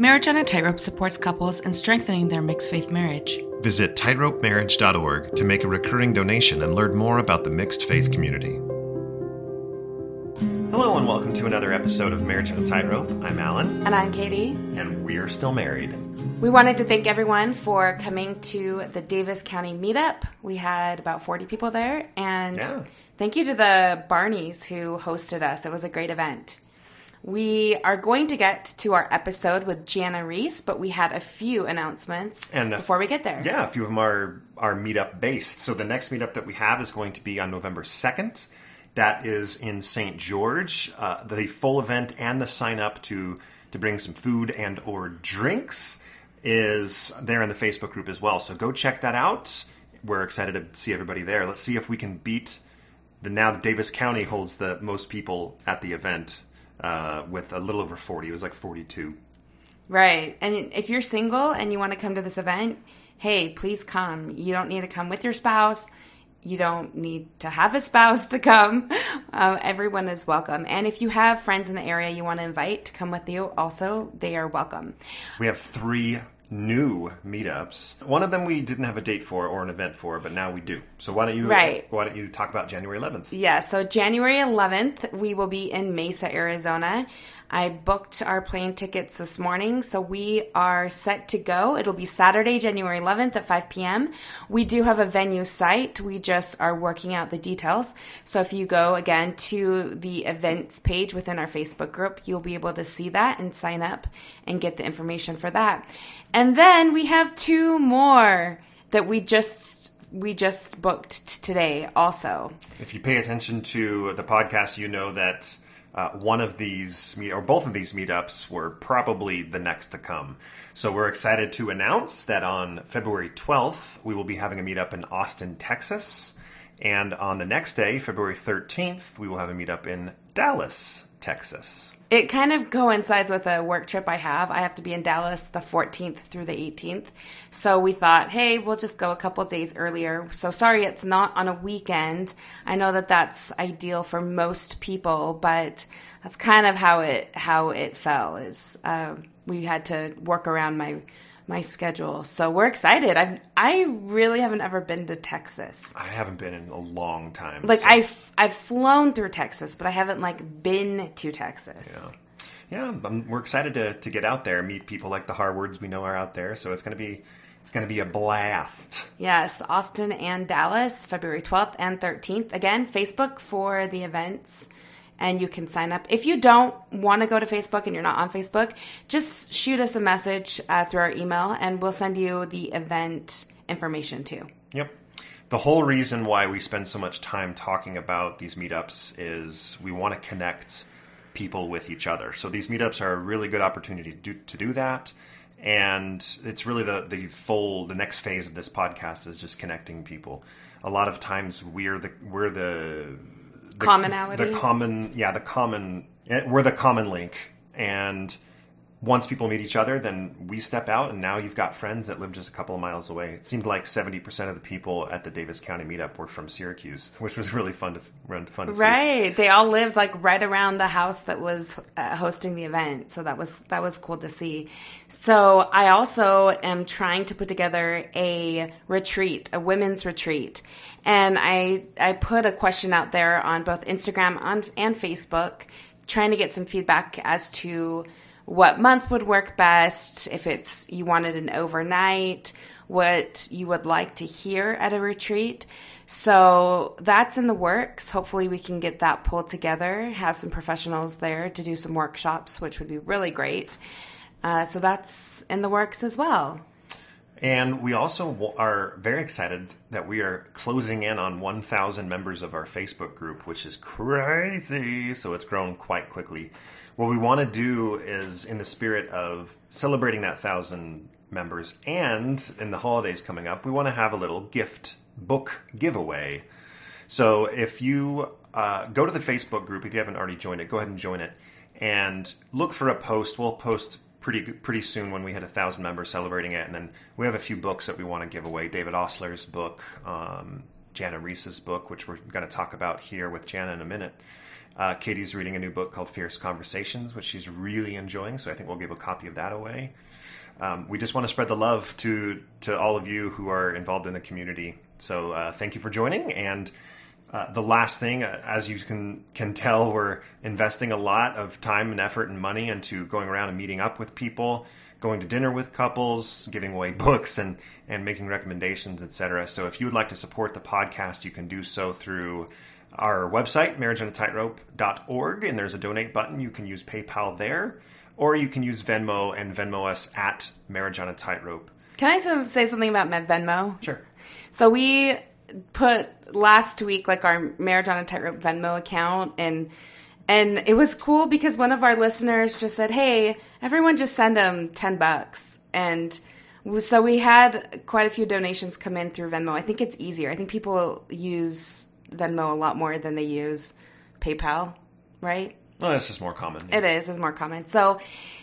Marriage on a Tightrope supports couples in strengthening their mixed faith marriage. Visit tightropemarriage.org to make a recurring donation and learn more about the mixed faith community. Hello, and welcome to another episode of Marriage on a Tightrope. I'm Alan, And I'm Katie. and we're still married. We wanted to thank everyone for coming to the Davis County meetup. We had about 40 people there, and Yeah. thank you to the Barneys who hosted us. It was a great event. We are going to get to our episode with Jana Riess, but we had a few announcements And before we get there. Yeah, a few of them are are meetup based. So the next meetup that we have is going to be on November second. That is in St. George. Uh, the full event and the sign up to to bring some food and or drinks is there in the Facebook group as well. So go check that out. We're excited to see everybody there. Let's see if we can beat the now Davis County holds the most people at the event uh, with a little over forty. It was like forty two. Right. And if you're single and you want to come to this event, hey, please come. You don't need to come with your spouse. You don't need to have a spouse to come. Um, everyone is welcome. And if you have friends in the area you want to invite to come with you, also, they are welcome. We have three new meetups. One of them we didn't have a date for or an event for, but now we do. So why don't you Right. why don't you talk about January 11th? Yeah, so January 11th, we will be in Mesa, Arizona. I booked our plane tickets this morning, so we are set to go. It'll be Saturday, January 11th at 5 p.m. We do have a venue site. We just are working out the details. So if you go again to the events page within our Facebook group, you'll be able to see that and sign up and get the information for that. And then we have two more that we just we just booked today also. If you pay attention to the podcast, you know that uh, one of these meet or both of these meetups were probably the next to come. So we're excited to announce that on February 12th, we will be having a meetup in Austin, Texas. And on the next day, February 13th, we will have a meetup in Dallas, Texas. It kind of coincides with a work trip I have. I have to be in Dallas the 14th through the 18th. So we thought, hey, we'll just go a couple days earlier. So sorry it's not on a weekend. I know that that's ideal for most people, but that's kind of how it how it fell. Is uh, we had to work around my my schedule. So we're excited. I I really haven't ever been to Texas. I haven't been in a long time. Like so- I've I've flown through Texas, but I haven't like been to Texas. yeah, I'm, we're excited to, to get out there, meet people like the Harwards we know are out there. So it's gonna be it's gonna be a blast. Yes, Austin and Dallas, February 12th and 13th. Again, Facebook for the events, and you can sign up. If you don't want to go to Facebook and you're not on Facebook, just shoot us a message uh, through our email, and we'll send you the event information too. Yep. The whole reason why we spend so much time talking about these meetups is we want to connect people with each other. So these meetups are a really good opportunity to do, to do that. And it's really the, the full, the next phase of this podcast is just connecting people. A lot of times we're the, we're the, the Commonality? the common, yeah, the common, eh, we're the common link. And once people meet each other, then we step out, and now you've got friends that live just a couple of miles away. It seemed like seventy percent of the people at the Davis County meetup were from Syracuse, which was really fun to run fun to see. Right, they all lived like right around the house that was uh, hosting the event, so that was that was cool to see. So I also am trying to put together a retreat, a women's retreat, and I I put a question out there on both Instagram on, and Facebook, trying to get some feedback as to what month would work best, if it's you wanted an overnight, what you would like to hear at a retreat. So that's in the works. Hopefully, we can get that pulled together, have some professionals there to do some workshops, which would be really great. Uh, so that's in the works as well. And we also are very excited that we are closing in on 1,000 members of our Facebook group, which is crazy. So it's grown quite quickly. What we want to do is, in the spirit of celebrating that 1,000 members and in the holidays coming up, we want to have a little gift book giveaway. So if you uh, go to the Facebook group, if you haven't already joined it, go ahead and join it and look for a post. We'll post pretty pretty soon when we hit a thousand members celebrating it, and then we have a few books that we want to give away. David Ostler's book, um, Jana Riess's book, which we're going to talk about here with Jana in a minute, Uh, Katie's reading a new book called Fierce Conversations, which she's really enjoying. So I think we'll give a copy of that away. Um, we just want to spread the love to to all of you who are involved in the community. So uh, thank you for joining. And uh, the last thing, uh, as you can can tell, we're investing a lot of time and effort and money into going around and meeting up with people, going to dinner with couples, giving away books, and and making recommendations, etc. So if you would like to support the podcast, you can do so through our website, marriageonatightrope.org, and there's a donate button. You can use PayPal there, or you can use Venmo and Venmo us at Marriage on a Tightrope. Can I say something about Med Venmo? Sure. So we put last week like our marriage on a tightrope Venmo account and and it was cool because one of our listeners just said, "Hey, everyone just send them 10 bucks." And so we had quite a few donations come in through Venmo. I think it's easier. I think people use Venmo a lot more than they use PayPal, right? Well, this is more common. It is. It's more common. So,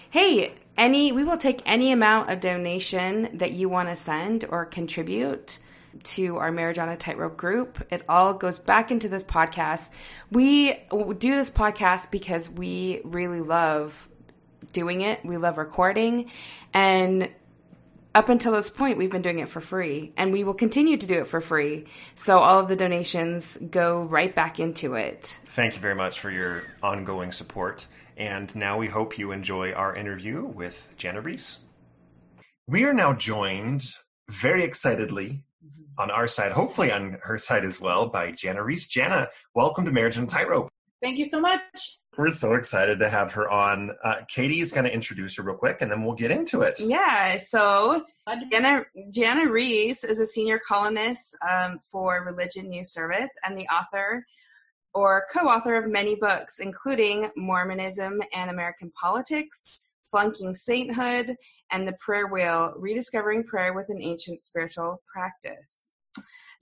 hey, any we will take any amount of donation that you want to send or contribute to our Marriage on a Tightrope group. It all goes back into this podcast. We do this podcast because we really love doing it. We love recording. And up until this point, we've been doing it for free and we will continue to do it for free. So all of the donations go right back into it. Thank you very much for your ongoing support. And now we hope you enjoy our interview with Jana Riess. We are now joined very excitedly on our side, hopefully on her side as well, by Jana Riess. Jana, welcome to Marriage on Tightrope. Thank you so much. We're so excited to have her on. Uh, Katie is going to introduce her real quick, and then we'll get into it. Yeah. So Jana, Jana Reese is a senior columnist um, for Religion News Service and the author or co-author of many books, including Mormonism and American Politics, Flunking Sainthood, and The Prayer Wheel Rediscovering Prayer with an Ancient Spiritual Practice.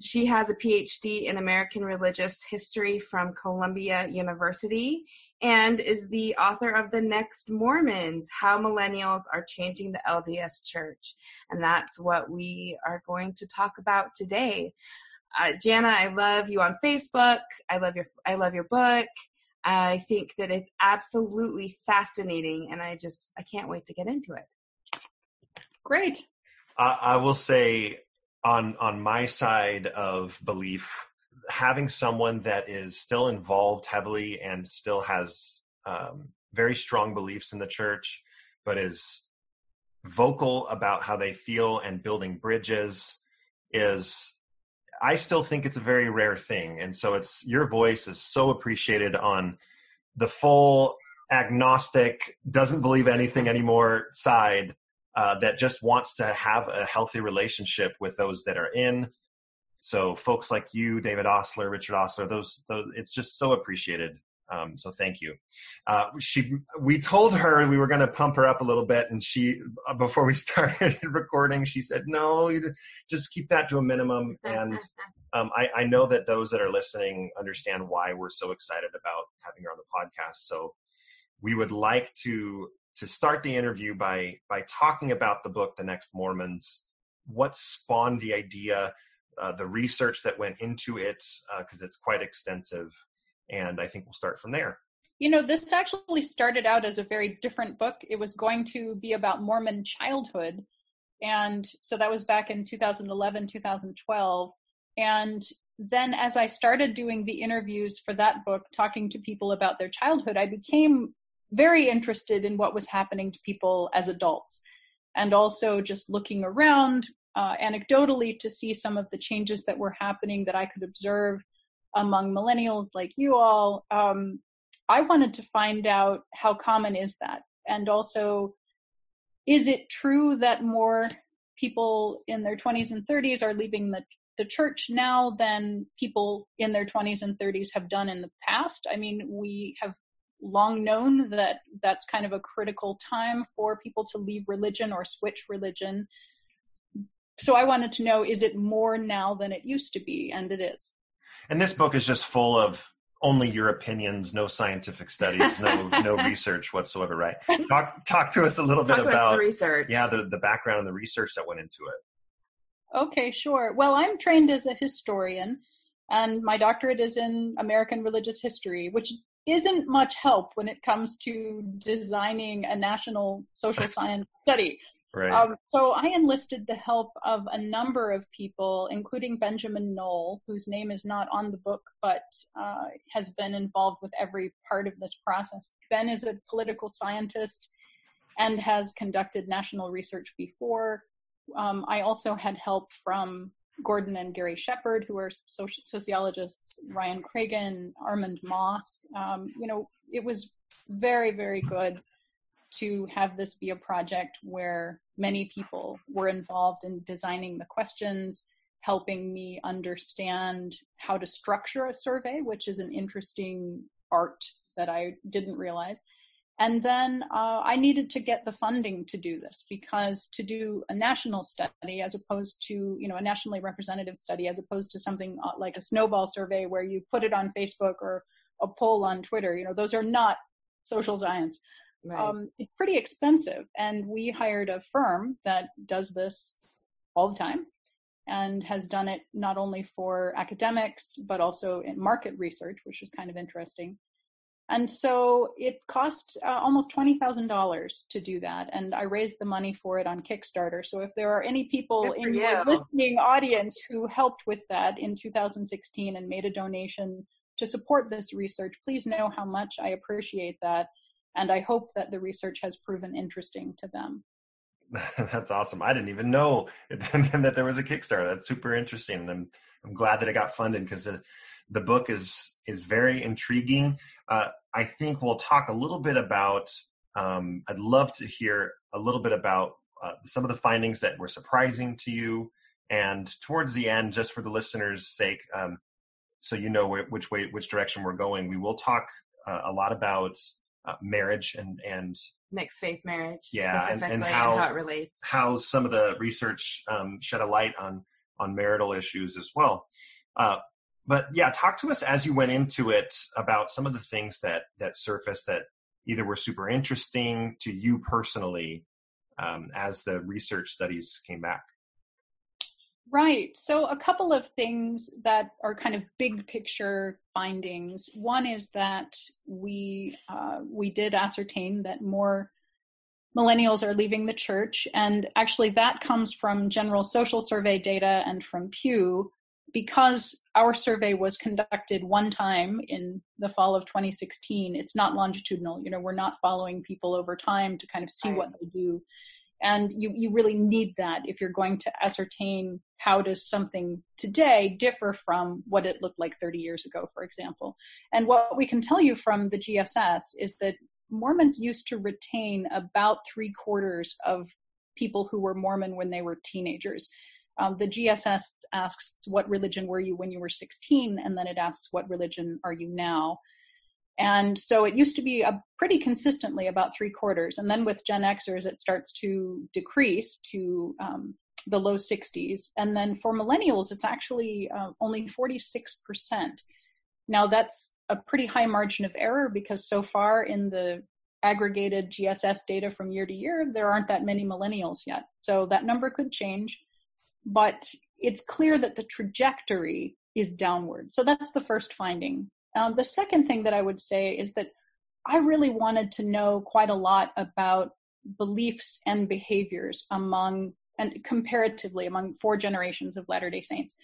She has a PhD in American Religious History from Columbia University and is the author of The Next Mormons How Millennials Are Changing the LDS Church. And that's what we are going to talk about today. Uh, Jana, I love you on Facebook. I love your I love your book. I think that it's absolutely fascinating, and I just I can't wait to get into it. Great. I, I will say on on my side of belief, having someone that is still involved heavily and still has um, very strong beliefs in the church, but is vocal about how they feel and building bridges is I still think it's a very rare thing. And so it's your voice is so appreciated on the full agnostic, doesn't believe anything anymore side uh, that just wants to have a healthy relationship with those that are in. So folks like you, David Ostler, Richard Ostler, those, those it's just so appreciated um, so thank you. Uh, she, we told her we were going to pump her up a little bit, and she, uh, before we started recording, she said, "No, you just keep that to a minimum." And um, I, I know that those that are listening understand why we're so excited about having her on the podcast. So we would like to to start the interview by by talking about the book, The Next Mormons. What spawned the idea? Uh, the research that went into it, because uh, it's quite extensive and I think we'll start from there. You know, this actually started out as a very different book. It was going to be about Mormon childhood. And so that was back in 2011, 2012. And then as I started doing the interviews for that book, talking to people about their childhood, I became very interested in what was happening to people as adults. And also just looking around uh, anecdotally to see some of the changes that were happening that I could observe among millennials like you all, um, I wanted to find out how common is that? And also, is it true that more people in their 20s and 30s are leaving the, the church now than people in their 20s and 30s have done in the past? I mean, we have long known that that's kind of a critical time for people to leave religion or switch religion. So I wanted to know is it more now than it used to be? And it is. And this book is just full of only your opinions, no scientific studies, no no research whatsoever, right? Talk talk to us a little talk bit about the research. Yeah, the, the background and the research that went into it. Okay, sure. Well, I'm trained as a historian, and my doctorate is in American religious history, which isn't much help when it comes to designing a national social science study. Right. Um, so I enlisted the help of a number of people, including Benjamin Knoll, whose name is not on the book, but uh, has been involved with every part of this process. Ben is a political scientist and has conducted national research before. Um, I also had help from Gordon and Gary Shepherd, who are soci- sociologists, Ryan Cragun, Armand Mauss. Um, you know, it was very, very good to have this be a project where many people were involved in designing the questions, helping me understand how to structure a survey, which is an interesting art that I didn't realize. And then uh, I needed to get the funding to do this because to do a national study as opposed to, you know, a nationally representative study as opposed to something uh, like a snowball survey where you put it on Facebook or a poll on Twitter, you know, those are not social science. Right. Um, it's pretty expensive. And we hired a firm that does this all the time and has done it not only for academics, but also in market research, which is kind of interesting. And so it cost uh, almost $20,000 to do that. And I raised the money for it on Kickstarter. So if there are any people in you. your listening audience who helped with that in 2016 and made a donation to support this research, please know how much I appreciate that. And I hope that the research has proven interesting to them. That's awesome. I didn't even know that there was a Kickstarter. That's super interesting. And I'm, I'm glad that it got funded because the book is is very intriguing. Uh, I think we'll talk a little bit about. Um, I'd love to hear a little bit about uh, some of the findings that were surprising to you, and towards the end, just for the listeners' sake, um, so you know which way, which direction we're going, we will talk uh, a lot about uh, marriage and and mixed faith marriage, yeah, specifically, and, and, how, and how, it relates. How some of the research um, shed a light on on marital issues as well. Uh, but yeah, talk to us as you went into it about some of the things that that surfaced that either were super interesting to you personally um, as the research studies came back. Right. So a couple of things that are kind of big picture findings. One is that we uh, we did ascertain that more millennials are leaving the church, and actually that comes from general social survey data and from Pew because our survey was conducted one time in the fall of 2016, it's not longitudinal. You know, we're not following people over time to kind of see right. what they do. And you, you really need that if you're going to ascertain how does something today differ from what it looked like 30 years ago, for example. And what we can tell you from the GSS is that Mormons used to retain about three quarters of people who were Mormon when they were teenagers. Um, the GSS asks, What religion were you when you were 16? And then it asks, What religion are you now? And so it used to be pretty consistently about three quarters. And then with Gen Xers, it starts to decrease to um, the low 60s. And then for millennials, it's actually uh, only 46%. Now, that's a pretty high margin of error because so far in the aggregated GSS data from year to year, there aren't that many millennials yet. So that number could change but it's clear that the trajectory is downward. So that's the first finding. Um, the second thing that I would say is that I really wanted to know quite a lot about beliefs and behaviors among, and comparatively among four generations of Latter day Saints.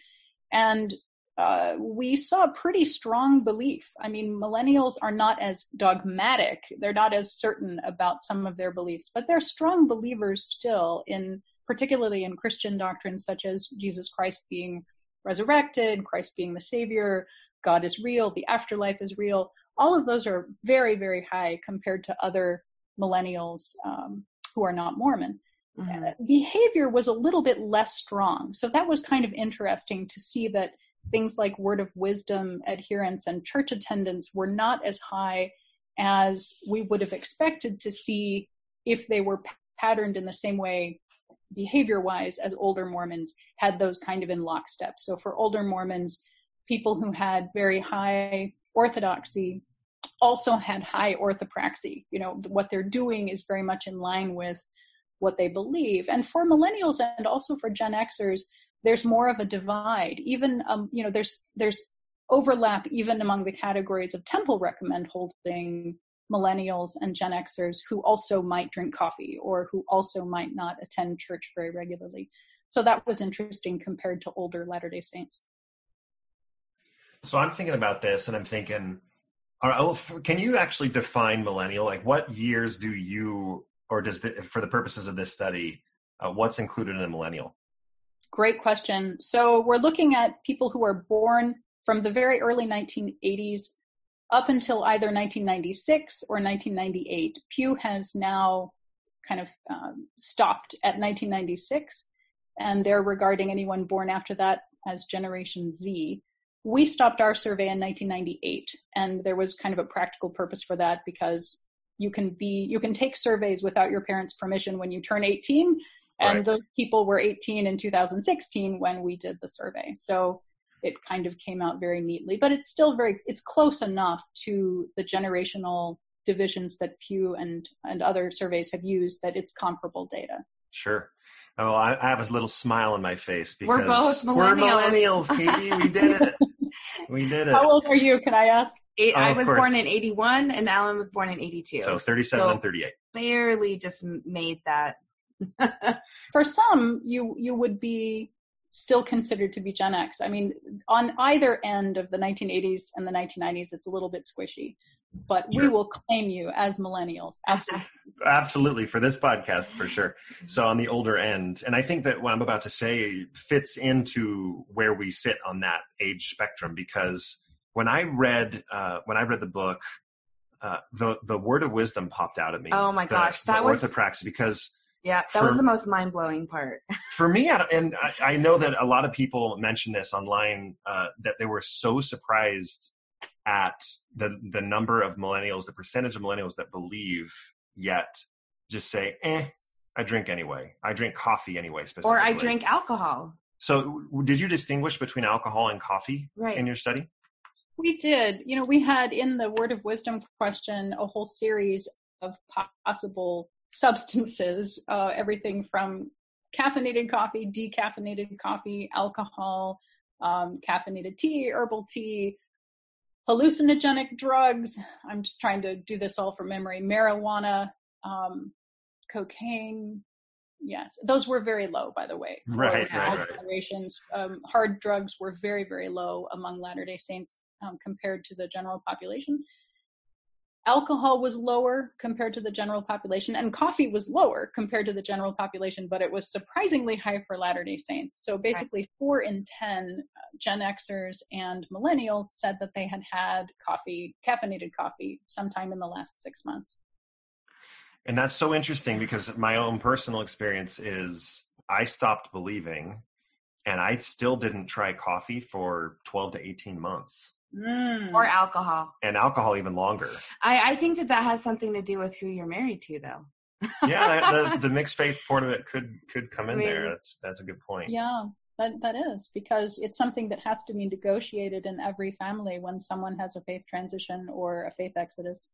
And uh, we saw pretty strong belief. I mean, millennials are not as dogmatic, they're not as certain about some of their beliefs, but they're strong believers still in particularly in Christian doctrines such as Jesus Christ being resurrected, Christ being the Savior, God is real, the afterlife is real. All of those are very, very high compared to other millennials um, who are not Mormon. Mm-hmm. Uh, behavior was a little bit less strong. So that was kind of interesting to see that things like word of wisdom adherence and church attendance were not as high as we would have expected to see if they were patterned in the same way behavior wise as older Mormons had those kind of in lockstep. So for older Mormons, people who had very high orthodoxy also had high orthopraxy. You know, what they're doing is very much in line with what they believe. And for millennials and also for Gen Xers, there's more of a divide. Even, um, you know, there's, there's overlap even among the categories of temple recommend holding millennials and Gen Xers who also might drink coffee or who also might not attend church very regularly. So that was interesting compared to older Latter day Saints. So I'm thinking about this and I'm thinking, can you actually define millennial? Like, what years do you, or does the, for the purposes of this study, uh, what's included in a millennial? Great question. So we're looking at people who are born from the very early 1980s up until either 1996 or 1998. Pew has now kind of um, stopped at 1996, and they're regarding anyone born after that as Generation Z. We stopped our survey in 1998, and there was kind of a practical purpose for that because you can be you can take surveys without your parents' permission when you turn 18, and right. those people were 18 in 2016 when we did the survey. So it kind of came out very neatly, but it's still very, it's close enough to the generational divisions that Pew and, and other surveys have used that it's comparable data. Sure. Well, I, I have a little smile on my face because we're both millennials. We're millennials, Katie. We did it. we did it. How old are you? Can I ask? Eight, oh, I was born in 81 and Alan was born in 82. So 37 so and 38. Barely just made that. For some, you you would be still considered to be Gen X. I mean, on either end of the 1980s and the 1990s, it's a little bit squishy, but we will claim you as millennials. Absolutely. Absolutely. For this podcast, for sure. So on the older end, and I think that what I'm about to say fits into where we sit on that age spectrum because when I read, uh, when I read the book, uh, the, the word of wisdom popped out at me. Oh my the, gosh. That the was orthopraxy because yeah, that for, was the most mind blowing part. for me, and I, I, know that a lot of people mention this online uh, that they were so surprised at the the number of millennials, the percentage of millennials that believe yet just say, "eh, I drink anyway. I drink coffee anyway." Specifically, or I drink alcohol. So, did you distinguish between alcohol and coffee right. in your study? We did. You know, we had in the Word of Wisdom question a whole series of possible substances, uh, everything from caffeinated coffee, decaffeinated coffee, alcohol, um, caffeinated tea, herbal tea, hallucinogenic drugs. I'm just trying to do this all from memory. Marijuana, um, cocaine. Yes, those were very low, by the way. Right, right, right. Um, hard drugs were very, very low among Latter Day Saints um, compared to the general population alcohol was lower compared to the general population and coffee was lower compared to the general population but it was surprisingly high for latter day saints. So basically 4 in 10 uh, gen xers and millennials said that they had had coffee caffeinated coffee sometime in the last 6 months. And that's so interesting because my own personal experience is i stopped believing and i still didn't try coffee for 12 to 18 months Mm. Or alcohol. And alcohol even longer. I, I think that that has something to do with who you're married to, though. yeah, the, the, mixed faith part of it could could come in I mean, there. That's that's a good point. Yeah, that that is because it's something that has to be negotiated in every family when someone has a faith transition or a faith exodus.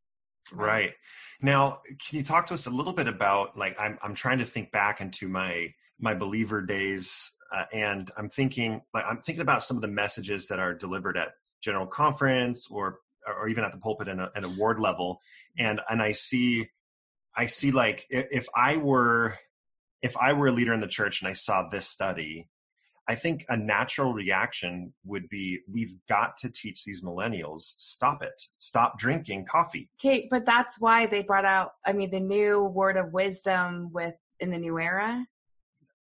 Right. Now, can you talk to us a little bit about like I'm I'm trying to think back into my my believer days uh, and I'm thinking like I'm thinking about some of the messages that are delivered at general conference or or even at the pulpit and uh, a, an award level. And and i see i see like if i were if i were a leader in the church and i saw this study i think a natural reaction would be we've got to teach these millennials stop it. Stop drinking coffee. Okay but that's why they brought out i mean the new word of wisdom with in the new era.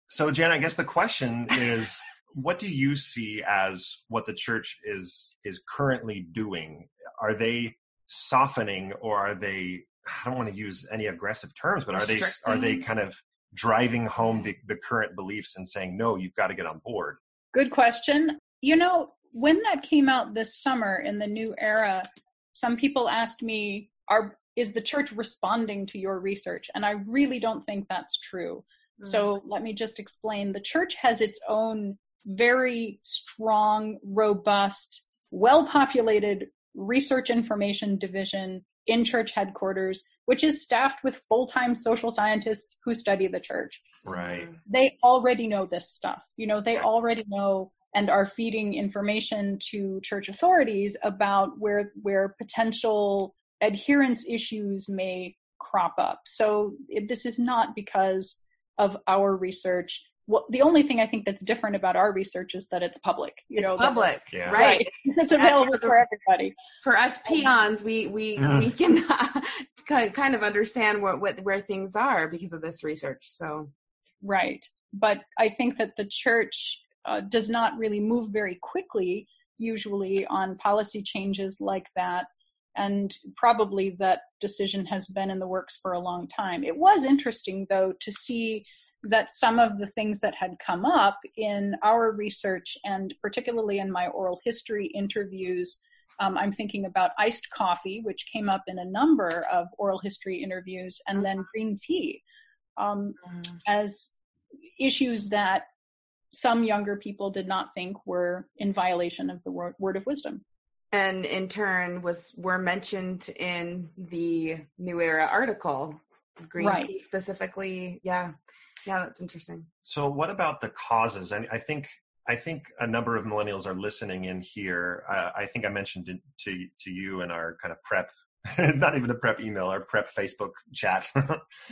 So jen i guess the question is what do you see as what the church is is currently doing? Are they softening or are they I don't want to use any aggressive terms, but are they are they kind of driving home the, the current beliefs and saying, no, you've got to get on board? Good question. You know, when that came out this summer in the new era, some people asked me, are is the church responding to your research? And I really don't think that's true. Mm-hmm. So let me just explain. The church has its own very strong, robust, well populated research information division in church headquarters, which is staffed with full time social scientists who study the church. Right. They already know this stuff. You know, they already know and are feeding information to church authorities about where where potential adherence issues may crop up. So it, this is not because of our research. Well, the only thing I think that's different about our research is that it's public. You it's know, public, yeah. right? right. It's available for everybody. For us peons, we we mm. we can kind of understand what, what where things are because of this research. So, right. But I think that the church uh, does not really move very quickly, usually on policy changes like that and probably that decision has been in the works for a long time. It was interesting, though, to see that some of the things that had come up in our research and particularly in my oral history interviews. Um, I'm thinking about iced coffee, which came up in a number of oral history interviews, and then green tea um, mm. as issues that some younger people did not think were in violation of the word, word of wisdom and in turn was were mentioned in the New Era article. Green right. tea specifically, yeah, yeah, that's interesting. So, what about the causes? and I think I think a number of millennials are listening in here. Uh, I think I mentioned it to to you in our kind of prep, not even a prep email, our prep Facebook chat.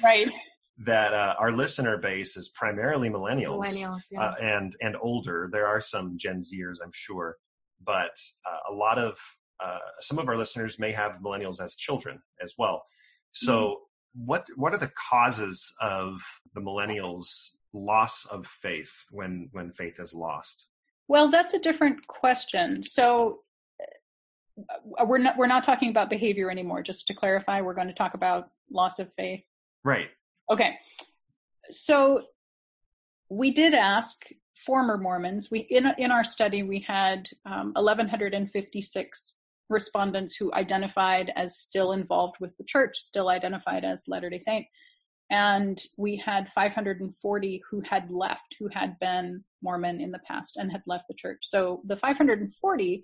right. That uh, our listener base is primarily millennials, millennials, yeah. uh, and and older. There are some Gen Zers, I'm sure, but uh, a lot of uh, some of our listeners may have millennials as children as well. So, mm-hmm. What what are the causes of the millennials' loss of faith when when faith is lost? Well, that's a different question. So, uh, we're not we're not talking about behavior anymore. Just to clarify, we're going to talk about loss of faith. Right. Okay. So, we did ask former Mormons. We in in our study we had um, 1,156 respondents who identified as still involved with the church, still identified as Latter Day Saint, and we had 540 who had left, who had been Mormon in the past and had left the church. So the 540,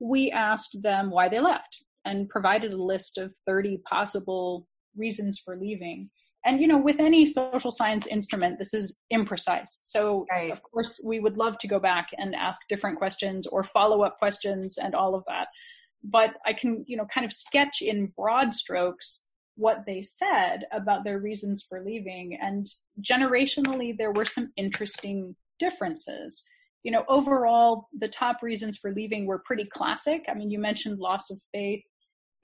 we asked them why they left and provided a list of 30 possible reasons for leaving and you know with any social science instrument this is imprecise so right. of course we would love to go back and ask different questions or follow up questions and all of that but i can you know kind of sketch in broad strokes what they said about their reasons for leaving. And generationally there were some interesting differences. You know overall the top reasons for leaving were pretty classic. I mean you mentioned loss of faith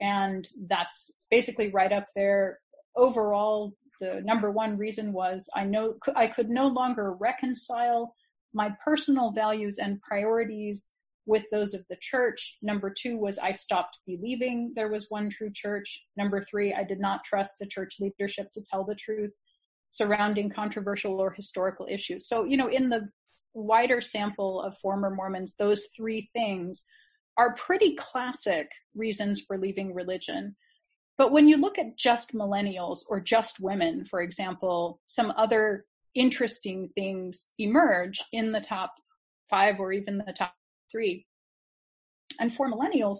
and that's basically right up there. Overall the number one reason was I know I could no longer reconcile my personal values and priorities with those of the church. Number two was I stopped believing there was one true church. Number three, I did not trust the church leadership to tell the truth surrounding controversial or historical issues. So, you know, in the wider sample of former Mormons, those three things are pretty classic reasons for leaving religion. But when you look at just millennials or just women, for example, some other interesting things emerge in the top five or even the top three. And for millennials,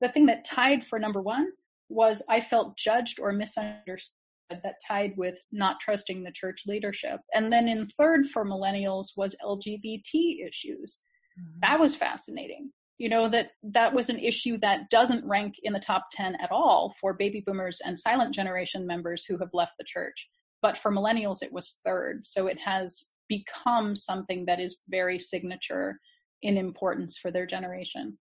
the thing that tied for number one was I felt judged or misunderstood that tied with not trusting the church leadership. And then in third for millennials was LGBT issues. Mm-hmm. That was fascinating you know that that was an issue that doesn't rank in the top 10 at all for baby boomers and silent generation members who have left the church but for millennials it was third so it has become something that is very signature in importance for their generation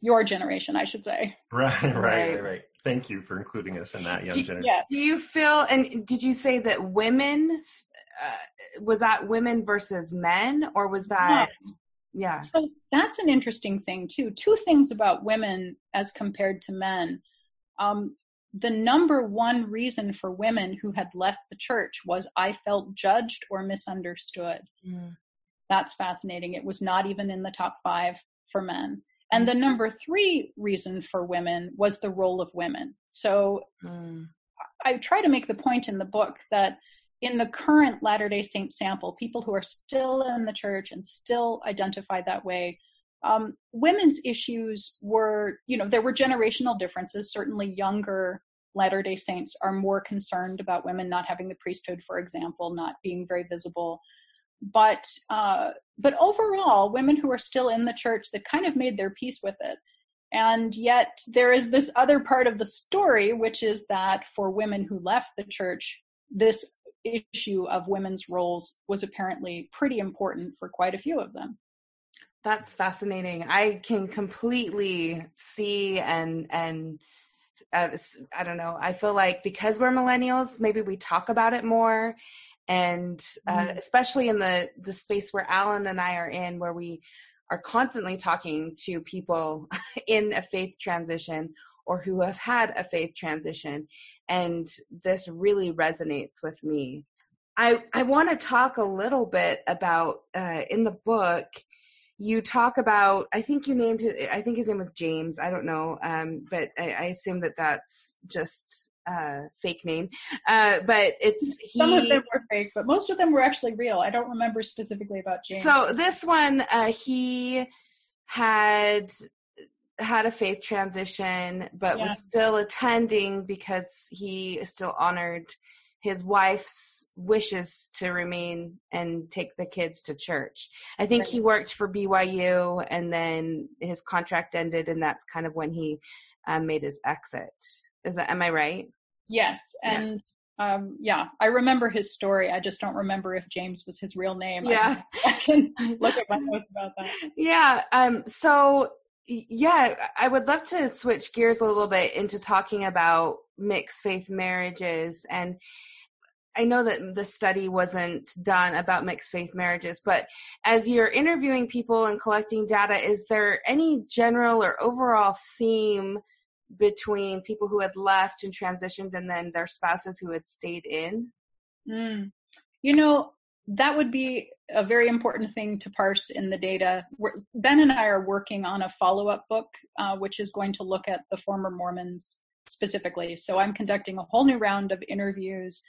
your generation i should say right right right, right. thank you for including us in that young do, generation yeah. do you feel and did you say that women uh, was that women versus men or was that yeah. So that's an interesting thing too. Two things about women as compared to men. Um, the number one reason for women who had left the church was I felt judged or misunderstood. Mm. That's fascinating. It was not even in the top five for men. And the number three reason for women was the role of women. So mm. I try to make the point in the book that in the current Latter day Saint sample, people who are still in the church and still identify that way, um, women's issues were, you know, there were generational differences. Certainly, younger Latter day Saints are more concerned about women not having the priesthood, for example, not being very visible. But uh, but overall, women who are still in the church that kind of made their peace with it. And yet, there is this other part of the story, which is that for women who left the church, this issue of women's roles was apparently pretty important for quite a few of them. That's fascinating. I can completely see and and uh, I don't know. I feel like because we're millennials, maybe we talk about it more, and uh, mm. especially in the the space where Alan and I are in, where we are constantly talking to people in a faith transition or who have had a faith transition, and this really resonates with me. I I want to talk a little bit about uh, in the book you talk about i think you named i think his name was james i don't know um, but I, I, assume that that's just a fake name uh, but it's he, some of them were fake but most of them were actually real i don't remember specifically about james so this one uh, he had had a faith transition but yeah. was still attending because he still honored his wife's wishes to remain and take the kids to church. I think right. he worked for BYU and then his contract ended and that's kind of when he um, made his exit. Is that am I right? Yes, and yes. Um, yeah, I remember his story. I just don't remember if James was his real name. Yeah, I can, I can look at my notes about that. Yeah. Um. So yeah, I would love to switch gears a little bit into talking about mixed faith marriages and I know that the study wasn't done about mixed faith marriages, but as you're interviewing people and collecting data, is there any general or overall theme between people who had left and transitioned and then their spouses who had stayed in? Mm. You know, that would be a very important thing to parse in the data. We're, ben and I are working on a follow up book, uh, which is going to look at the former Mormons specifically. So I'm conducting a whole new round of interviews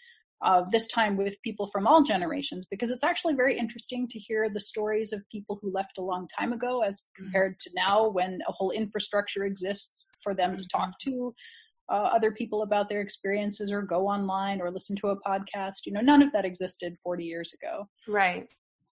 uh, this time with people from all generations, because it's actually very interesting to hear the stories of people who left a long time ago as mm-hmm. compared to now when a whole infrastructure exists for them to talk mm-hmm. to uh, other people about their experiences or go online or listen to a podcast. You know, none of that existed 40 years ago. Right.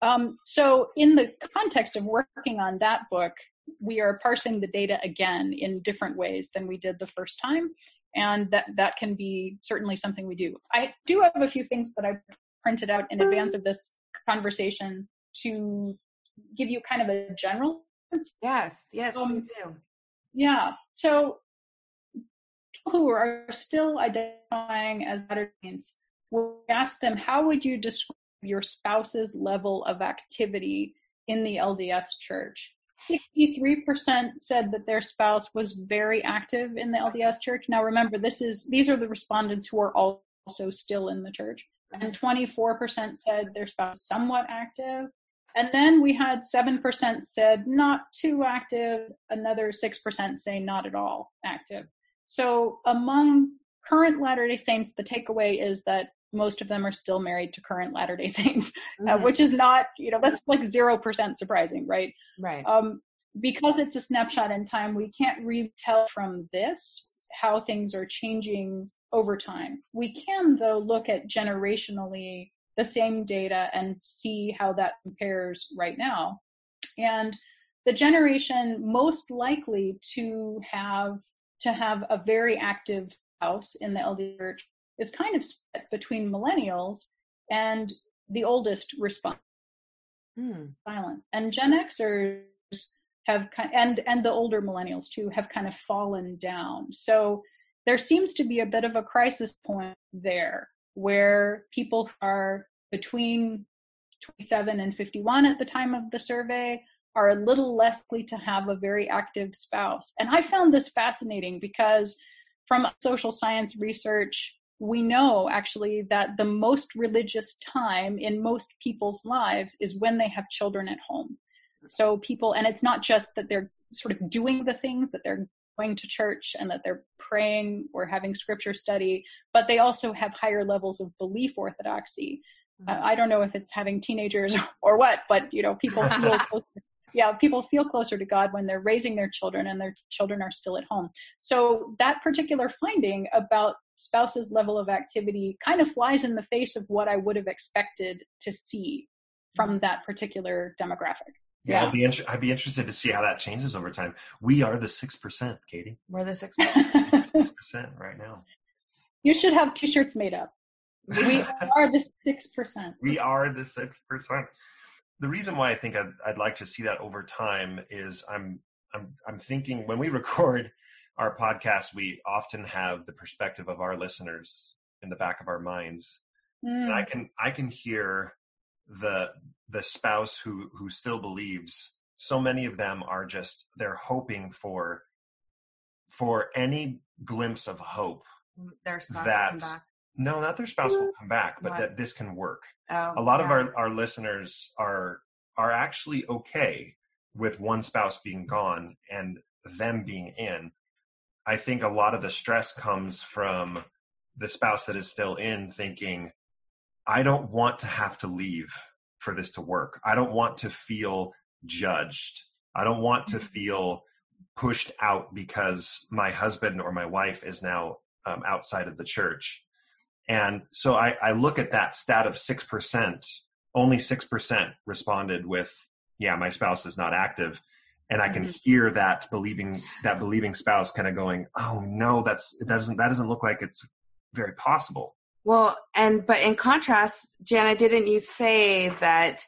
Um, so, in the context of working on that book, we are parsing the data again in different ways than we did the first time and that that can be certainly something we do. I do have a few things that I printed out in advance of this conversation to give you kind of a general. Yes, yes, um, please do. Yeah, so people who are still identifying as latter saints, we ask them, how would you describe your spouse's level of activity in the LDS church? 63% said that their spouse was very active in the LDS church. Now remember, this is these are the respondents who are also still in the church. And 24% said their spouse somewhat active. And then we had 7% said not too active, another 6% say not at all active. So among current Latter-day Saints, the takeaway is that most of them are still married to current Latter Day Saints, uh, mm-hmm. uh, which is not, you know, that's like zero percent surprising, right? Right. Um, because it's a snapshot in time, we can't really tell from this how things are changing over time. We can, though, look at generationally the same data and see how that compares right now. And the generation most likely to have to have a very active spouse in the LDS church is kind of split between millennials and the oldest response. Hmm. silent. And gen xers have and and the older millennials too have kind of fallen down. So there seems to be a bit of a crisis point there where people who are between 27 and 51 at the time of the survey are a little less likely to have a very active spouse. And i found this fascinating because from social science research we know actually that the most religious time in most people's lives is when they have children at home. So people, and it's not just that they're sort of doing the things that they're going to church and that they're praying or having scripture study, but they also have higher levels of belief orthodoxy. Uh, I don't know if it's having teenagers or what, but you know, people feel yeah, people feel closer to God when they're raising their children and their children are still at home. So that particular finding about spouse's level of activity kind of flies in the face of what I would have expected to see. from mm-hmm. that particular demographic. Yeah, yeah. I'd be inter- I'd be interested to see how that changes over time. We are the six percent, Katie. We're the six percent. Six percent right now. You should have T-shirts made up. We are the six percent. We are the six percent. The reason why I think I'd, I'd like to see that over time is I'm I'm I'm thinking when we record our podcast, we often have the perspective of our listeners in the back of our minds, mm. and I hmm. can I can hear the the spouse who who still believes so many of them are just they're hoping for for any glimpse of hope their spouse that will come back. no not their spouse will come back but what? that this can work oh, a lot yeah. of our our listeners are are actually okay with one spouse being gone and them being in i think a lot of the stress comes from the spouse that is still in thinking I don't want to have to leave for this to work. I don't want to feel judged. I don't want to mm-hmm. feel pushed out because my husband or my wife is now um, outside of the church. And so I, I look at that stat of 6%, only 6% responded with, yeah, my spouse is not active. And I can mm-hmm. hear that believing, that believing spouse kind of going, oh no, that's, it doesn't, that doesn't look like it's very possible. Well, and but in contrast, Jana, didn't you say that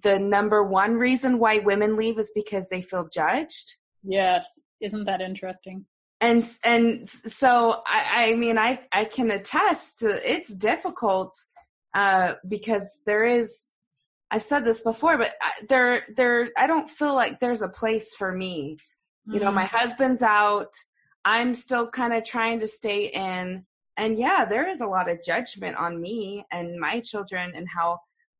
the number one reason why women leave is because they feel judged? Yes. Isn't that interesting? And and so I, I mean I I can attest to it's difficult uh, because there is I've said this before, but there there I don't feel like there's a place for me. Mm-hmm. You know, my mm. husband's out. I'm still kind of trying to stay in and yeah there is a lot of judgment on me and my children and how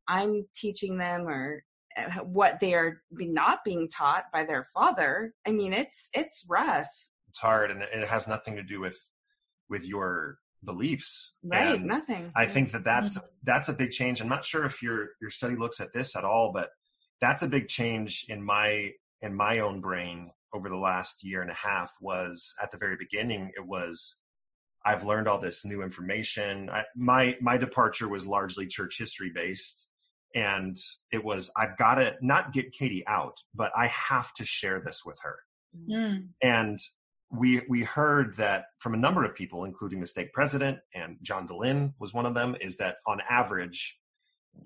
i'm teaching them or uh, what they are not being taught by their father i mean it's it's rough it's hard and it has nothing to do with with your beliefs right and nothing i think that that's mm-hmm. that's a big change i'm not sure if your your study looks at this at all but that's a big change in my in my own brain over the last year and a half was at the very beginning it was I've learned all this new information. I, my my departure was largely church history based, and it was I've got to not get Katie out, but I have to share this with her. Mm. And we we heard that from a number of people, including the stake president and John Dehlin was one of them, is that on average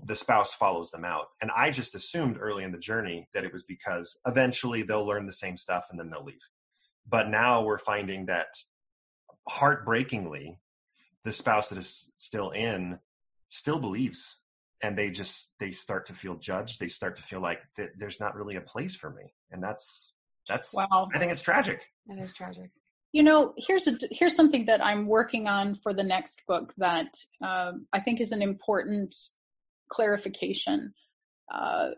the spouse follows them out. And I just assumed early in the journey that it was because eventually they'll learn the same stuff and then they'll leave. But now we're finding that heartbreakingly, the spouse that is still in still believes and they just they start to feel judged they start to feel like th- there's not really a place for me and that's that's wow i think it's tragic it is tragic you know here's a here's something that i'm working on for the next book that um, i think is an important clarification uh,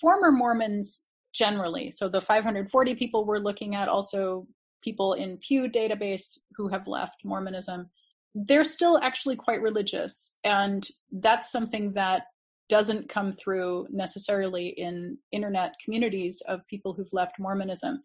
former mormons generally so the 540 people we're looking at also people in Pew database who have left Mormonism, they're still actually quite religious. And that's something that doesn't come through necessarily in internet communities of people who've left Mormonism.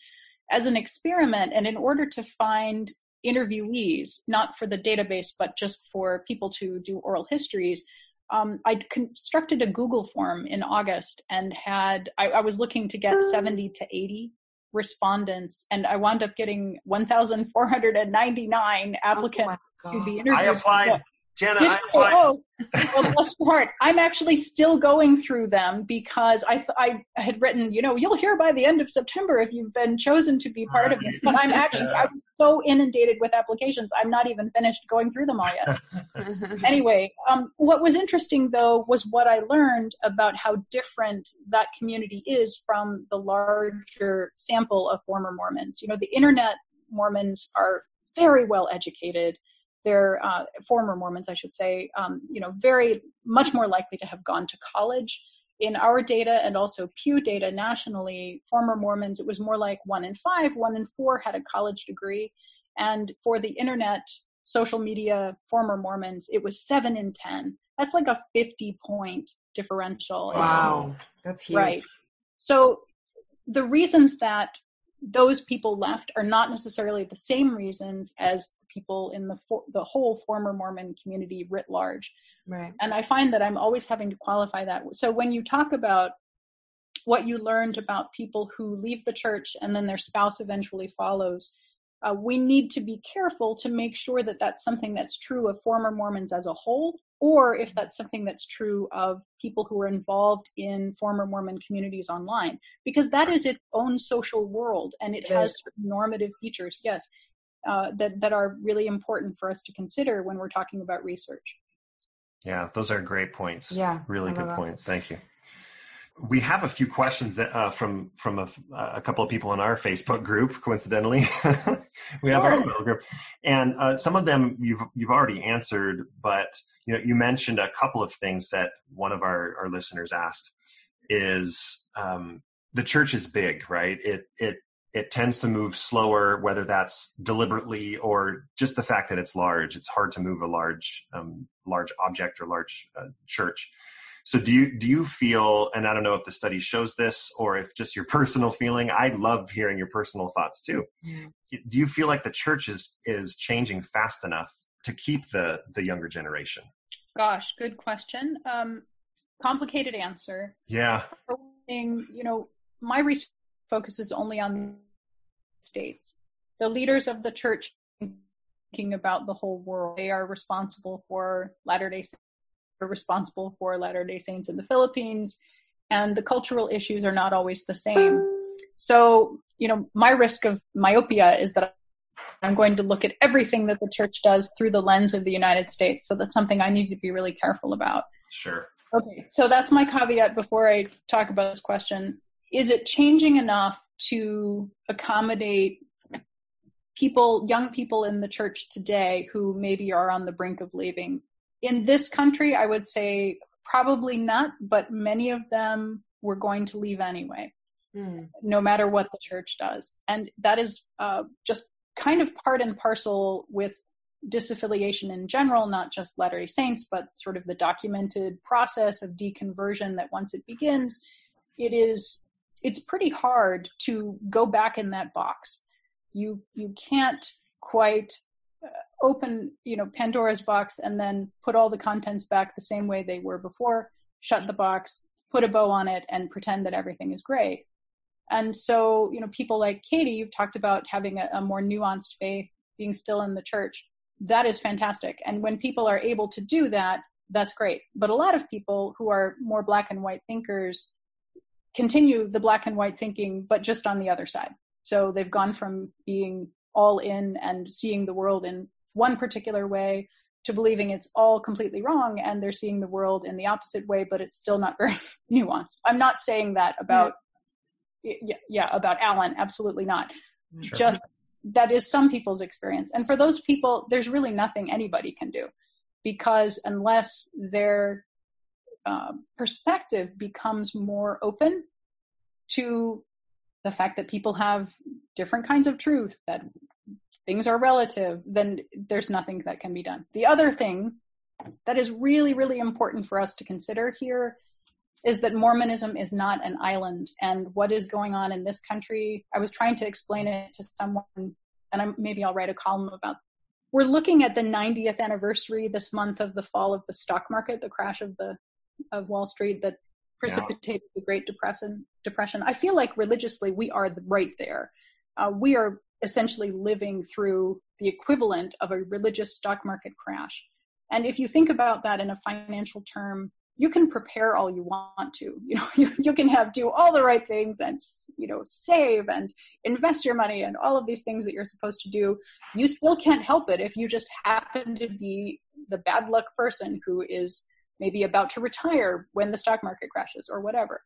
As an experiment, and in order to find interviewees, not for the database, but just for people to do oral histories, um, I constructed a Google form in August and had, I, I was looking to get 70 to 80 respondents and I wound up getting 1,499 applicants oh to the interview. I applied. Jana, I applied. Oh, well, bless your heart. I'm actually still going through them because I, I had written, you know, you'll hear by the end of September if you've been chosen to be part of it. But I'm actually, I was so inundated with applications, I'm not even finished going through them all yet. anyway, um, what was interesting though was what I learned about how different that community is from the larger sample of former Mormons. You know, the internet Mormons are very well educated they're uh, former Mormons, I should say, um, you know, very much more likely to have gone to college. In our data and also Pew data nationally, former Mormons, it was more like one in five, one in four had a college degree. And for the internet, social media, former Mormons, it was seven in 10. That's like a 50 point differential. Wow, that's huge. Right. So the reasons that those people left are not necessarily the same reasons as people in the for, the whole former Mormon community writ large. Right. And I find that I'm always having to qualify that. So when you talk about what you learned about people who leave the church and then their spouse eventually follows, uh, we need to be careful to make sure that that's something that's true of former Mormons as a whole, or if that's something that's true of people who are involved in former Mormon communities online, because that is its own social world and it, it has normative features, yes, uh, that, that are really important for us to consider when we're talking about research. Yeah, those are great points. Yeah, really good points. Thank you we have a few questions that, uh, from from a, a, couple of people in our Facebook group. Coincidentally, we have our email group, and uh, some of them you've you've already answered. But you know, you mentioned a couple of things that one of our our listeners asked is um, the church is big, right? It it it tends to move slower, whether that's deliberately or just the fact that it's large. It's hard to move a large um, large object or large uh, church. So do you do you feel and I don't know if the study shows this or if just your personal feeling, I love hearing your personal thoughts too. Yeah. Do you feel like the church is is changing fast enough to keep the the younger generation? Gosh, good question. Um, complicated answer. Yeah. You know, my research focuses only on the states. The leaders of the church thinking about the whole world. They are responsible for Latter day Saints, are responsible for Latter day Saints in the Philippines, and the cultural issues are not always the same. So, you know, my risk of myopia is that I'm going to look at everything that the church does through the lens of the United States. So that's something I need to be really careful about. Sure. Okay, so that's my caveat before I talk about this question. Is it changing enough to accommodate people, young people in the church today who maybe are on the brink of leaving? in this country, I would say probably not, but many of them were going to leave anyway, mm. no matter what the church does. And that is uh, just kind of part and parcel with disaffiliation in general, not just Latter day Saints, but sort of the documented process of deconversion that once it begins, it is it's pretty hard to go back in that box. You you can't quite uh, open, you know, Pandora's box and then put all the contents back the same way they were before, shut the box, put a bow on it, and pretend that everything is great. And so, you know, people like Katie, you've talked about having a, a more nuanced faith, being still in the church. That is fantastic. And when people are able to do that, that's great. But a lot of people who are more black and white thinkers continue the black and white thinking, but just on the other side. So they've gone from being all in and seeing the world in one particular way to believing it's all completely wrong and they're seeing the world in the opposite way but it's still not very nuanced. I'm not saying that about yeah, yeah about alan. Absolutely not. Mm-hmm. Sure. just that is some people's experience. And for those people there's really nothing anybody can do because unless their uh, perspective becomes more open to the fact that people have different kinds of truth, that things are relative, then there's nothing that can be done. The other thing that is really, really important for us to consider here is that Mormonism is not an island. And what is going on in this country, I was trying to explain it to someone, and I'm, maybe I'll write a column about. We're looking at the 90th anniversary this month of the fall of the stock market, the crash of the of Wall Street that precipitated yeah. the Great Depression. Depression. I feel like religiously we are right there. Uh, we are essentially living through the equivalent of a religious stock market crash. And if you think about that in a financial term, you can prepare all you want to. You know, you, you can have do all the right things and you know save and invest your money and all of these things that you're supposed to do. You still can't help it if you just happen to be the bad luck person who is maybe about to retire when the stock market crashes or whatever.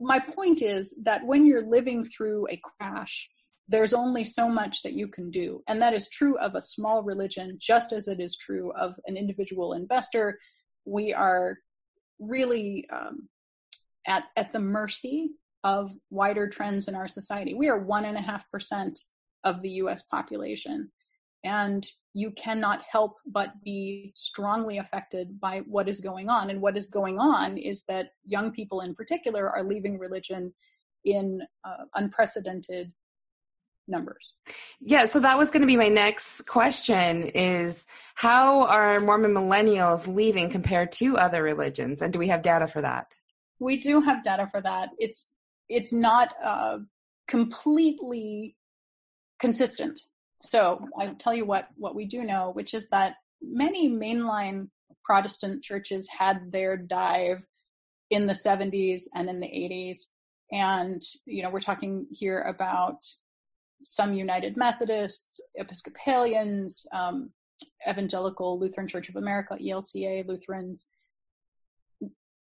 My point is that when you're living through a crash, there's only so much that you can do. And that is true of a small religion, just as it is true of an individual investor. We are really um, at, at the mercy of wider trends in our society. We are one and a half percent of the US population. And you cannot help but be strongly affected by what is going on. And what is going on is that young people in particular are leaving religion in uh, unprecedented numbers. Yeah, so that was going to be my next question is how are Mormon millennials leaving compared to other religions and do we have data for that? We do have data for that. It's it's not uh, completely consistent. So I'll tell you what what we do know, which is that many mainline Protestant churches had their dive in the 70s and in the 80s. And, you know, we're talking here about some United Methodists, Episcopalians, um, Evangelical Lutheran Church of America, ELCA Lutherans,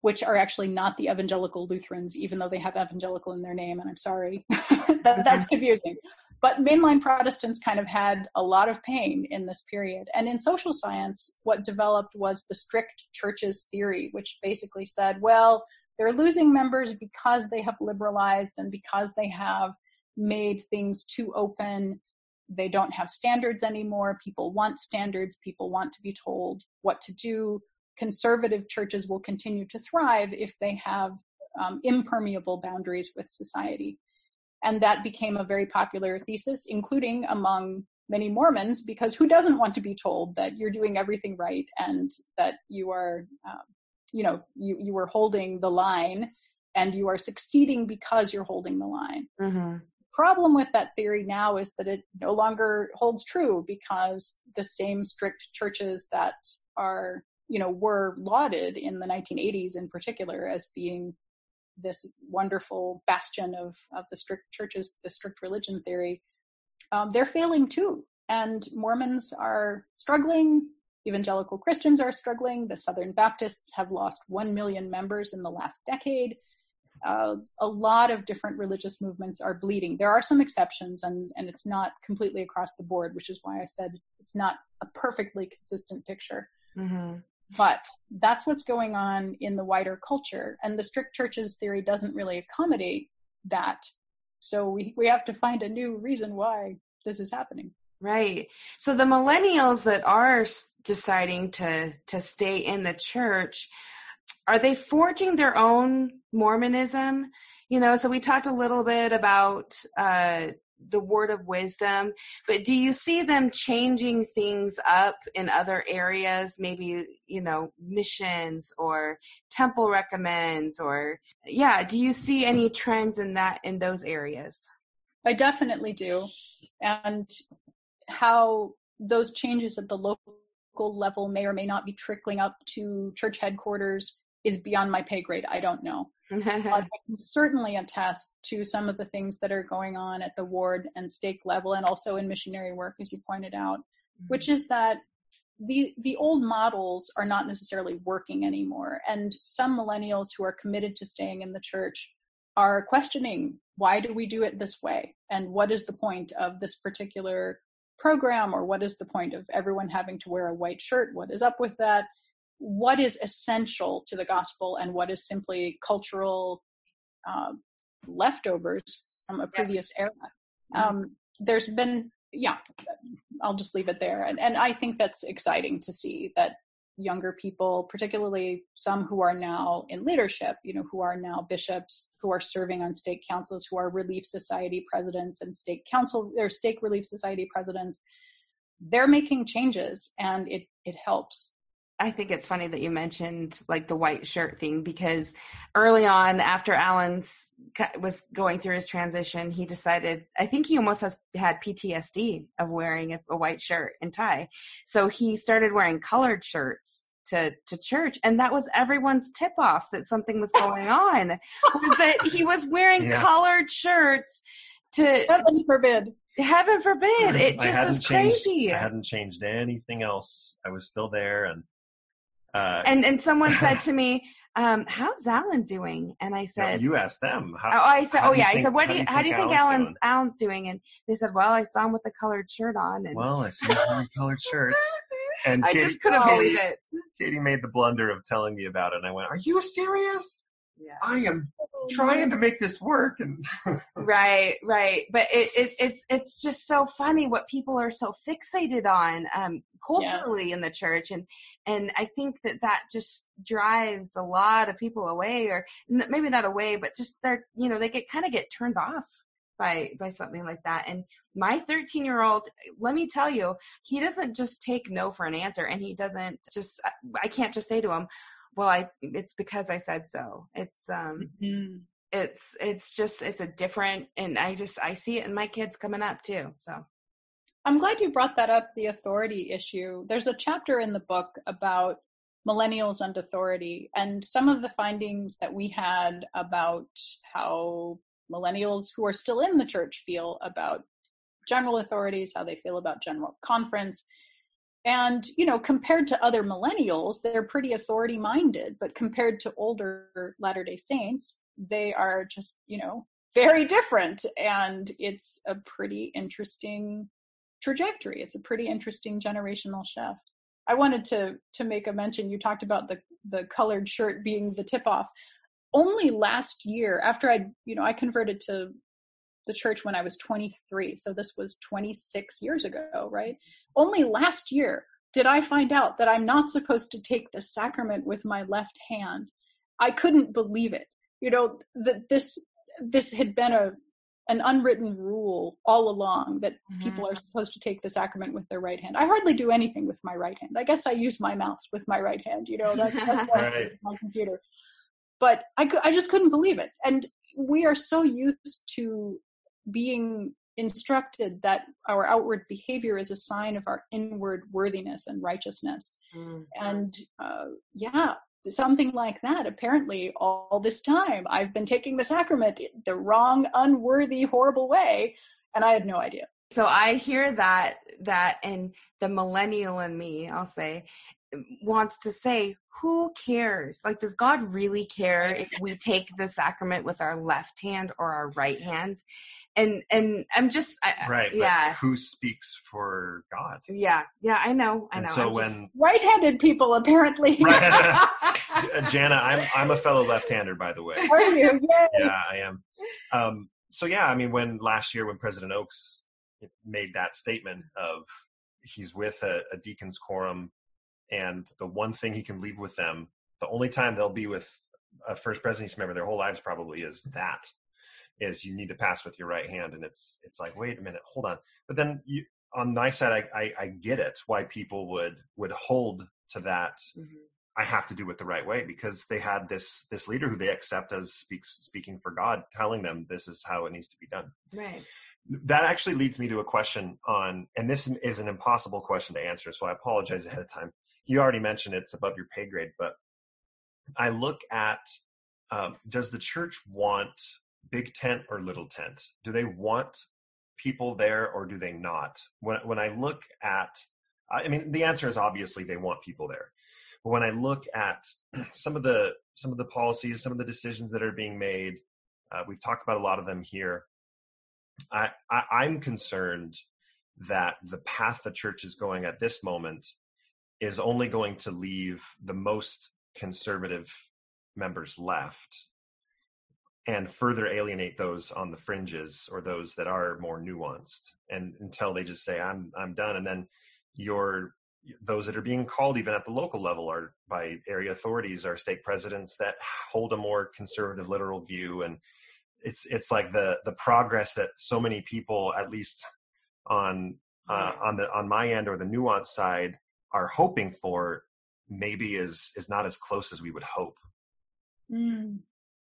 which are actually not the Evangelical Lutherans, even though they have evangelical in their name. And I'm sorry, that, that's confusing. But mainline Protestants kind of had a lot of pain in this period. And in social science, what developed was the strict churches theory, which basically said, well, they're losing members because they have liberalized and because they have made things too open. They don't have standards anymore. People want standards. People want to be told what to do. Conservative churches will continue to thrive if they have um, impermeable boundaries with society. And that became a very popular thesis, including among many Mormons, because who doesn't want to be told that you're doing everything right and that you are, um, you know, you, you are holding the line and you are succeeding because you're holding the line. Mm-hmm. Problem with that theory now is that it no longer holds true because the same strict churches that are, you know, were lauded in the 1980s in particular as being this wonderful bastion of, of the strict churches, the strict religion theory, um, they're failing too. And Mormons are struggling. Evangelical Christians are struggling. The Southern Baptists have lost 1 million members in the last decade. Uh, a lot of different religious movements are bleeding. There are some exceptions, and, and it's not completely across the board, which is why I said it's not a perfectly consistent picture. Mm-hmm. But that's what's going on in the wider culture. And the strict churches theory doesn't really accommodate that. So we, we have to find a new reason why this is happening. Right. So the millennials that are deciding to to stay in the church, are they forging their own Mormonism? You know, so we talked a little bit about uh, the word of wisdom but do you see them changing things up in other areas? Maybe you know missions or temple recommends or yeah do you see any trends in that in those areas? I definitely do. And how those changes at the local level may or may not be trickling up to church headquarters is beyond my pay grade i don't know I can certainly attest to some of the things that are going on at the ward and stake level and also in missionary work, as you pointed out, mm-hmm. which is that the the old models are not necessarily working anymore. And some millennials who are committed to staying in the church are questioning why do we do it this way? And what is the point of this particular program or what is the point of everyone having to wear a white shirt? What is up with that? What is essential to the gospel and what is simply cultural uh, leftovers from a previous era. Mm-hmm. Um, there's been, yeah, I'll just leave it there. And, and I think that's exciting to see that younger people, particularly some who are now in leadership, you know, who are now bishops, who are serving on stake councils, who are Relief Society presidents and stake council or stake Relief Society presidents, they're making changes and it, it helps. I think it's funny that you mentioned like the white shirt thing because early on after Alan's was going through his transition, he decided I think he almost has had PTSD of wearing a, a white shirt and tie. So he started wearing colored shirts to to church and that was everyone's tip off that something was going on was that he was wearing yeah. colored shirts to heaven forbid. Heaven forbid. Mm-hmm. It just is crazy changed, i hadn't changed anything else. I was still there and uh, and and someone said to me, um, "How's Alan doing?" And I said, no, "You asked them." How, oh, I said, "Oh yeah." Think, I said, "What do you? How do you think, Alan's Alan's, Alan's doing?" And they said, "Well, I saw him with the colored shirt on." And well, I see him colored shirts. And I Katie, just couldn't Katie, believe it. Katie made the blunder of telling me about it, and I went, "Are you serious?" Yeah. I am trying to make this work and right right but it, it, it's it's just so funny what people are so fixated on um culturally yeah. in the church and and i think that that just drives a lot of people away or maybe not away but just they're you know they get kind of get turned off by by something like that. And my 13 year old, let me tell you, he doesn't just take no for an answer, and he doesn't just. I can't just say to him, "Well, I it's because I said so." It's um. Mm-hmm. It's it's just it's a different and I just I see it in my kids coming up too. So I'm glad you brought that up, the authority issue. There's a chapter in the book about millennials and authority and some of the findings that we had about how millennials who are still in the church feel about general authorities, how they feel about general conference. And, you know, compared to other millennials, they're pretty authority minded, but compared to older Latter day Saints, they are just, you know, very different. And it's a pretty interesting trajectory. It's a pretty interesting generational shift. I wanted to to make a mention. You talked about the the colored shirt being the tip off only last year after I, you know, I converted to the church when I was 23. So this was 26 years ago, right? Only last year did I find out that I'm not supposed to take the sacrament with my left hand. I couldn't believe it. You know, that this this had been a an unwritten rule all along that mm-hmm. people are supposed to take the sacrament with their right hand. I hardly do anything with my right hand. I guess I use my mouse with my right hand, you know, that's, that's right. my computer but I, I just couldn't believe it. And we are so used to being instructed that our outward behavior is a sign of our inward worthiness and righteousness. Mm-hmm. And uh, yeah, something like that. Apparently, all this time I've been taking the sacrament the wrong, unworthy, horrible way, and I had no idea. So I hear that that and the millennial in me, I'll say, wants to say, who cares? Like, does God really care if we take the sacrament with our left hand or our right hand? And and I'm just I, right, yeah. who speaks for God? Yeah, yeah, I know, I know. So I'm when right-handed people apparently, right. Jana, I'm I'm a fellow left-hander, by the way. Are you? Yay. Yeah, I am. Um, so yeah, I mean, when last year when President Oaks made that statement of he's with a, a deacon's quorum and the one thing he can leave with them, the only time they'll be with a first presidency member their whole lives probably is that is you need to pass with your right hand. And it's it's like wait a minute hold on. But then you on my side i i, I get it why people would would hold to that mm-hmm. i have to do it the right way because they had this this leader who they accept as speaks speaking for god telling them this is how it needs to be done. Right that actually leads me to a question on and this is an impossible question to answer so i apologize ahead of time you already mentioned it's above your pay grade, but I look at um, does the church want big tent or little tent? Do they want people there or do they not? When when I look at, I mean, the answer is obviously they want people there. But when I look at some of the some of the policies, some of the decisions that are being made, uh, we've talked about a lot of them here. I, I I'm concerned that the path the church is going at this moment is only going to leave the most conservative members left and further alienate those on the fringes or those that are more nuanced and until they just say i'm i'm done. And then your those that are being called even at the local level are by area authorities are stake presidents that hold a more conservative literal view and it's it's like the the progress that so many people at least on uh, on the on my end or the nuance side are hoping for maybe is is not as close as we would hope. Mm.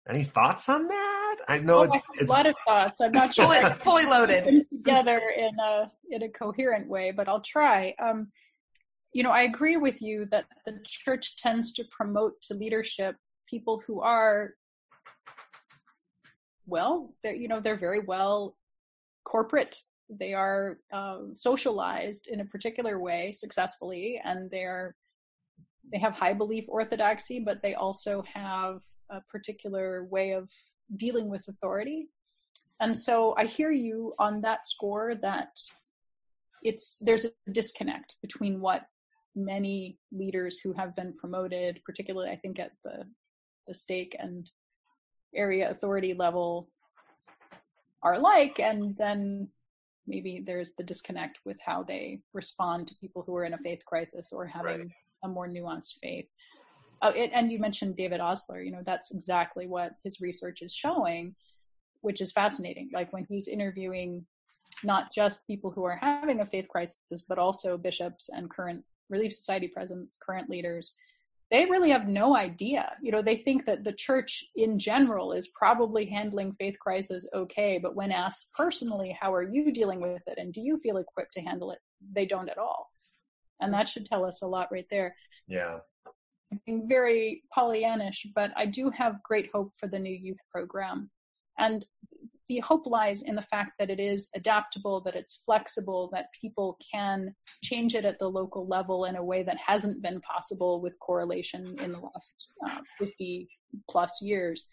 Any thoughts on that? I know oh, it's, it's, a lot of thoughts. I'm not sure it's fully loaded together in a in a coherent way, but I'll try. Um, you know, I agree with you that the church tends to promote to leadership people who are well, they're you know they're very well corporate. They are um, socialized in a particular way successfully and they're they have high belief orthodoxy but they also have a particular way of dealing with authority. And so i hear you on that score that it's there's a disconnect between what many leaders who have been promoted particularly i think at the the stake and area authority level are like and then maybe there's the disconnect with how they respond to people who are in a faith crisis or having right. a more nuanced faith. Oh, it, and you mentioned David Ostler. You know, that's exactly what his research is showing. which is fascinating. Like when he's interviewing not just people who are having a faith crisis, but also bishops and current Relief Society presidents, current leaders, they really have no idea. You know, they think that the church in general is probably handling faith crisis okay, but when asked personally, how are you dealing with it and do you feel equipped to handle it, they don't at all. And that should tell us a lot right there. Yeah. I'm very Pollyannish, but I do have great hope for the new youth program. And the hope lies in the fact that it is adaptable, that it's flexible, that people can change it at the local level in a way that hasn't been possible with correlation in the last uh, 50 plus years.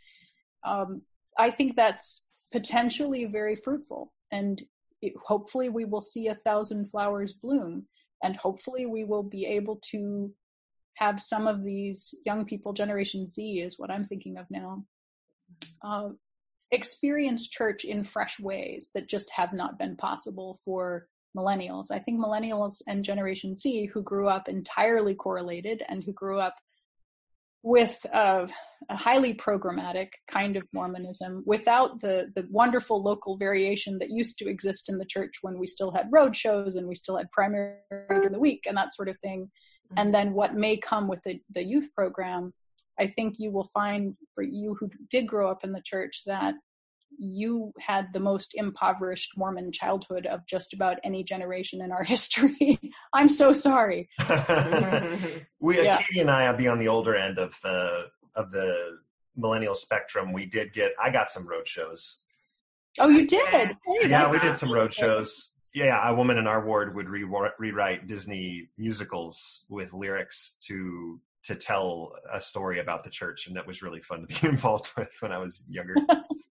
Um, I think that's potentially very fruitful. And it, hopefully, we will see a thousand flowers bloom. And hopefully, we will be able to have some of these young people, Generation Z is what I'm thinking of now, uh, experience church in fresh ways that just have not been possible for millennials. I think millennials and Generation Z, who grew up entirely correlated and who grew up with a, a, highly programmatic kind of Mormonism, without the the wonderful local variation that used to exist in the church when we still had road shows and we still had primary during the week and that sort of thing, mm-hmm. and then what may come with the the youth program I think you will find for you who did grow up in the church that you had the most impoverished Mormon childhood of just about any generation in our history. I'm so sorry. we, yeah. Katie and I, I'll be on the older end of the of the millennial spectrum. We did get, I got some road shows. Oh, you did? Hey, yeah, we did some road shows. Yeah, a woman in our ward would re- rewrite Disney musicals with lyrics to to tell a story about the church, and that was really fun to be involved with when I was younger.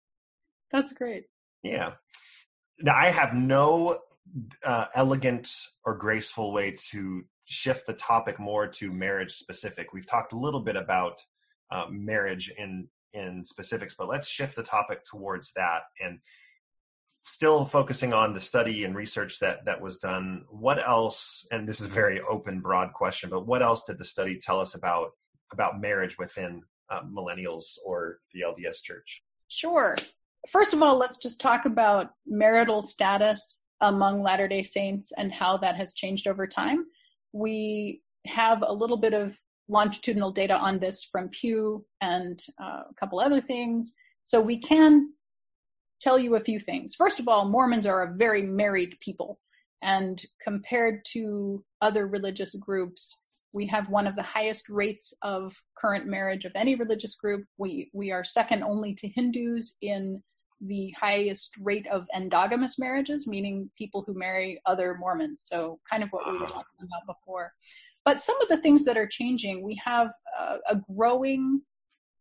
That's great. Yeah. Now I have no uh, elegant or graceful way to shift the topic more to marriage specific. We've talked a little bit about uh, marriage in in specifics, but let's shift the topic towards that and still focusing on the study and research that that was done what else and this is a very open broad question but what else did the study tell us about about marriage within uh, millennials or the lds church? Sure. First of all let's just talk about marital status among latter day saints and how that has changed over time. We have a little bit of longitudinal data on this from pew and uh, a couple other things. So we can tell you a few things. First of all, Mormons are a very married people. And compared to other religious groups, we have one of the highest rates of current marriage of any religious group. We, we are second only to Hindus in the highest rate of endogamous marriages, meaning people who marry other Mormons. So, kind of what we were ah. talking about before. But some of the things that are changing, we have a, a growing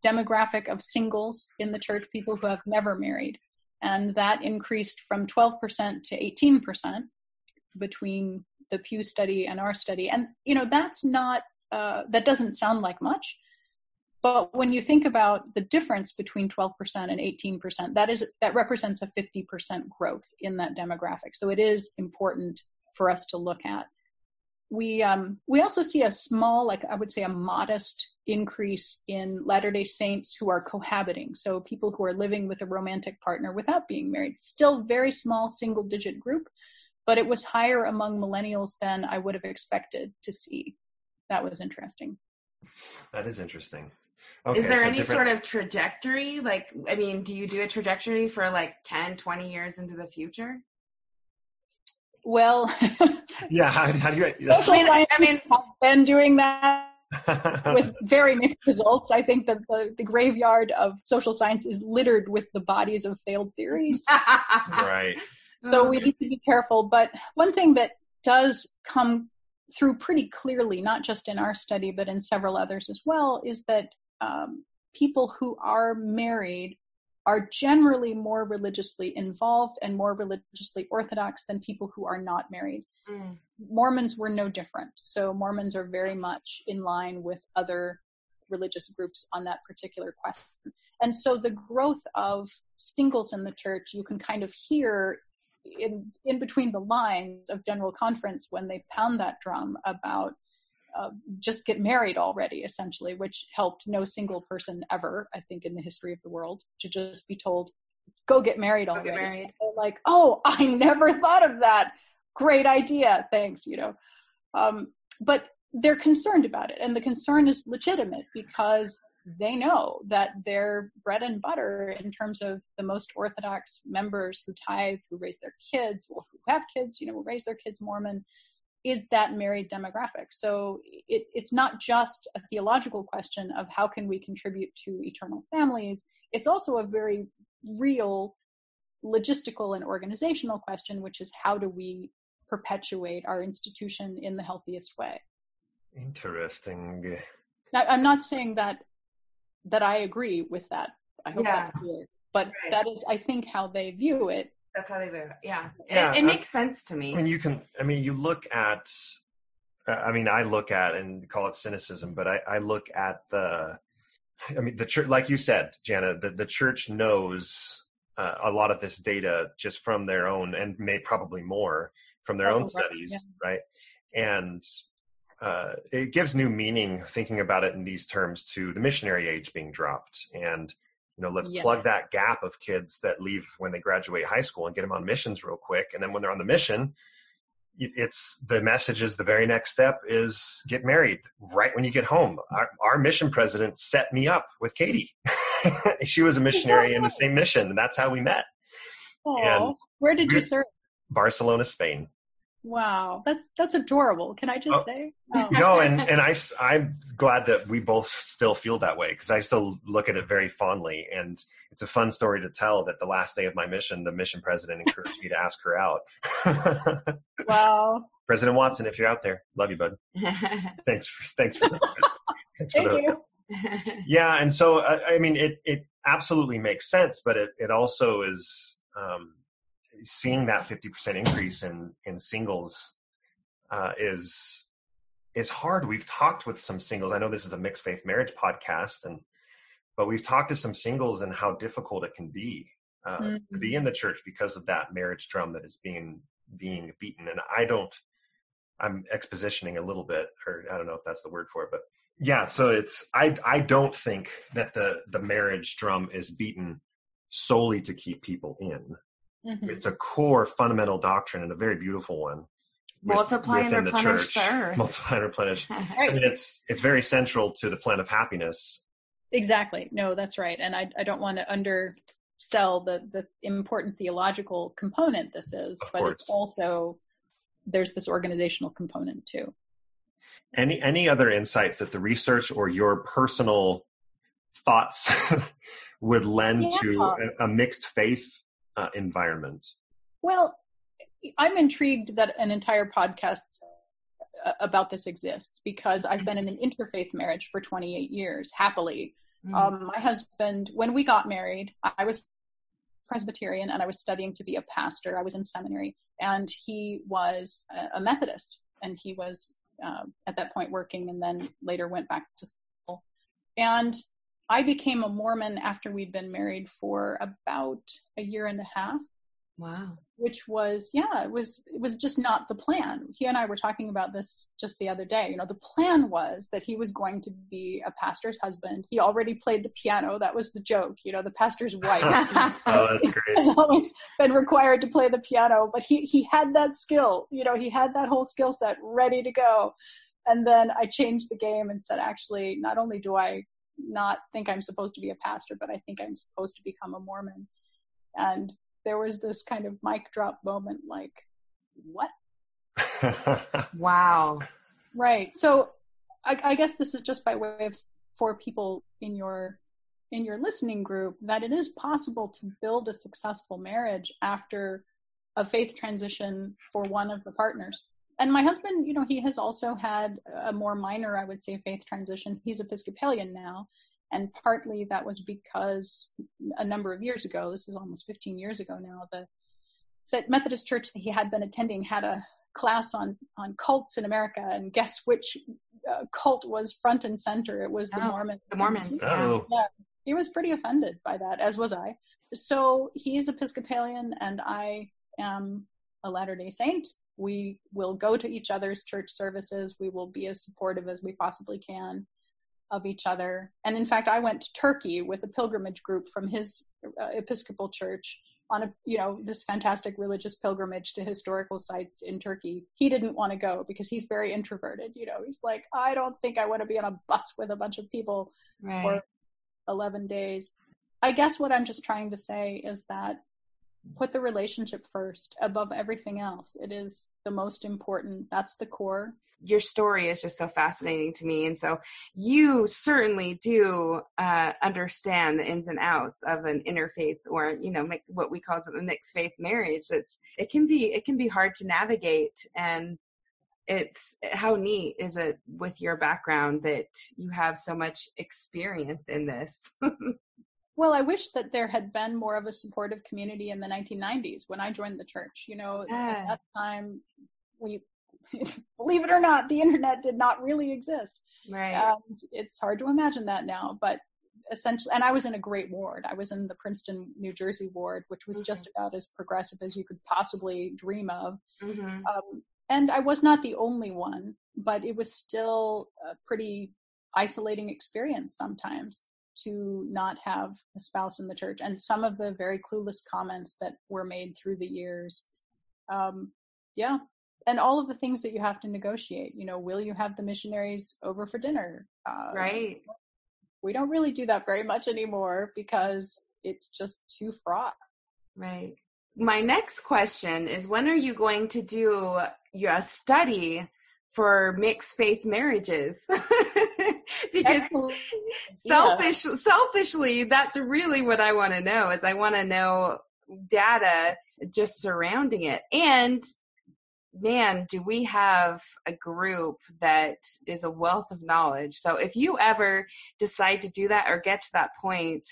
demographic of singles in the church, people who have never married and that increased from 12% to 18% between the Pew study and our study. And you know that's not uh, that doesn't sound like much, but when you think about the difference between 12% and 18%, that is that represents a 50% growth in that demographic. So it is important for us to look at. We um, we also see a small, like I would say, a modest increase in Latter day Saints who are cohabiting. So people who are living with a romantic partner without being married. Still very small single digit group, but it was higher among millennials than I would have expected to see. That was interesting. That is interesting. Okay, is there so any different... sort of trajectory? Like, I mean, do you do a trajectory for like 10, 20 years into the future? Well, yeah. How, how do you? I mean, I mean, have been doing that with very mixed results. I think that the, the graveyard of social science is littered with the bodies of failed theories. right. So we need to be careful. But one thing that does come through pretty clearly, not just in our study, but in several others as well, is that um, people who are married are generally more religiously involved and more religiously orthodox than people who are not married. Mm. Mormons were no different. So Mormons are very much in line with other religious groups on that particular question. And so the growth of singles in the church, you can kind of hear in in between the lines of General Conference when they pound that drum about uh, just get married already, essentially, which helped no single person ever, I think, in the history of the world to just be told, go get married already. Get married. like, oh, I never thought of that. Great idea. Thanks. You know, um, but they're concerned about it, and the concern is legitimate because they know that their bread and butter in terms of the most orthodox members who tithe, who raise their kids, well, who have kids, you know, raise their kids Mormon, is that married demographic. So it, it's not just a theological question of how can we contribute to eternal families. It's also a very real logistical and organizational question, which is how do we perpetuate our institution in the healthiest way? Interesting. Now, I'm not saying that that I agree with that. I hope yeah. that's clear. But right. that is, I think, how they view it. That's how they view it. Yeah, yeah it, it makes sense to me. I mean, you can. I mean, you look at. Uh, I mean, I look at and call it cynicism, but I, I look at the. I mean, the church, like you said, Jana, the, the church knows uh, a lot of this data just from their own, and may probably more from their oh, own right. studies, yeah. right? And uh, it gives new meaning thinking about it in these terms to the missionary age being dropped and you know let's yeah. plug that gap of kids that leave when they graduate high school and get them on missions real quick. And then when they're on the mission it's the message is the very next step is get married right when you get home. Our, our mission president set me up with katie. She was a missionary in the same mission and that's how we met. Aww. and where did you serve? Barcelona spain Wow, that's that's adorable. Can I just oh, say? Oh. No, and and I I'm glad that we both still feel that way because I still look at it very fondly, and it's a fun story to tell. That the last day of my mission, the mission president encouraged me to ask her out. wow, President Watson, if you're out there, love you, bud. thanks for thanks for the, thanks for Thank you. yeah, and so I, I mean, it it absolutely makes sense, but it it also is. Um, seeing that 50% increase in in singles uh, is is hard. We've talked with some singles. I know this is a mixed faith marriage podcast, and but we've talked to some singles and how difficult it can be uh, mm-hmm. to be in the church because of that marriage drum that is being being beaten. And I don't. I'm expositioning a little bit, or I don't know if that's the word for it, but yeah. So it's I I don't think that the the marriage drum is beaten solely to keep people in. Mm-hmm. It's a core fundamental doctrine and a very beautiful one. With, Multiply and replenish the, earth. Multiply and replenish. right. I mean, it's it's very central to the plan of happiness. Exactly. No, that's right. And I I don't want to undersell the the important theological component this is, of but course. it's also there's this organizational component too. Any any other insights that the research or your personal thoughts would lend yeah. to a, a mixed faith uh, environment? Well, I'm intrigued that an entire podcast uh, about this exists because I've been in an interfaith marriage for 28 years, happily. Mm. Um, my husband, when we got married, I was Presbyterian and I was studying to be a pastor. I was in seminary, and he was a, Methodist, and he was uh, at that point working, and then later went back to school. And I became a Mormon after we'd been married for about a year and a half. Wow. Which was yeah, it was it was just not the plan. He and I were talking about this just the other day. You know, the plan was that he was going to be a pastor's husband. He already played the piano. That was the joke. You know, the pastor's wife. oh, that's great. Has always been required to play the piano, but he he had that skill. You know, he had that whole skill set ready to go. And then I changed the game and said, actually, not only do I not think I'm supposed to be a pastor, but I think I'm supposed to become a Mormon. And there was this kind of mic drop moment like, what? wow. Right. So I, I, guess this is just by way of for people in your in your listening group that it is possible to build a successful marriage after a faith transition for one of the partners and my husband, you know, he has also had a more minor, I would say, faith transition. He's Episcopalian now. And partly that was because a number of years ago, this is almost 15 years ago now, the, the Methodist church that he had been attending had a class on, on cults in America. And guess which uh, cult was front and center? It was the oh, Mormons. The Mormons. Oh. Yeah. He was pretty offended by that, as was I. So he's Episcopalian, and I am a Latter day Saint we will go to each other's church services. We will be as supportive as we possibly can. of each other. And in fact, I went to Turkey with a pilgrimage group from his uh, Episcopal church on a you know this fantastic religious pilgrimage to historical sites in Turkey. He didn't want to go because he's very introverted. You know, he's like, I don't think I want to be on a bus with a bunch of people right. for 11 days. I guess what I'm just trying to say is that put the relationship first above everything else. It is the most important. That's the core. Your story is just so fascinating to me. And so you certainly do uh, understand the ins and outs of an interfaith or you know what we call a mixed faith marriage. It's it can be it can be hard to navigate. And it's how neat is it with your background that you have so much experience in this well i wish that there had been more of a supportive community in the 1990s when i joined the church you know yeah. at that time we believe it or not, the internet did not really exist. Right. And it's hard to imagine that now, but essentially, and I was in a great ward. I was in the Princeton, New Jersey ward, which was mm-hmm. just about as progressive as you could possibly dream of. Mm-hmm. Um, and I was not the only one, but it was still a pretty isolating experience sometimes to not have a spouse in the church. And some of the very clueless comments that were made through the years. Um, yeah, and all of the things that you have to negotiate. You know, will you have the missionaries over for dinner? Uh, right. We don't really do that very much anymore because it's just too fraught. Right. My next question is when are you going to do your study for mixed faith marriages? because selfish yeah. selfishly that's really what I want to know is I want to know data just surrounding it and man, do we have a group that is a wealth of knowledge. So if you ever decide to do that or get to that point,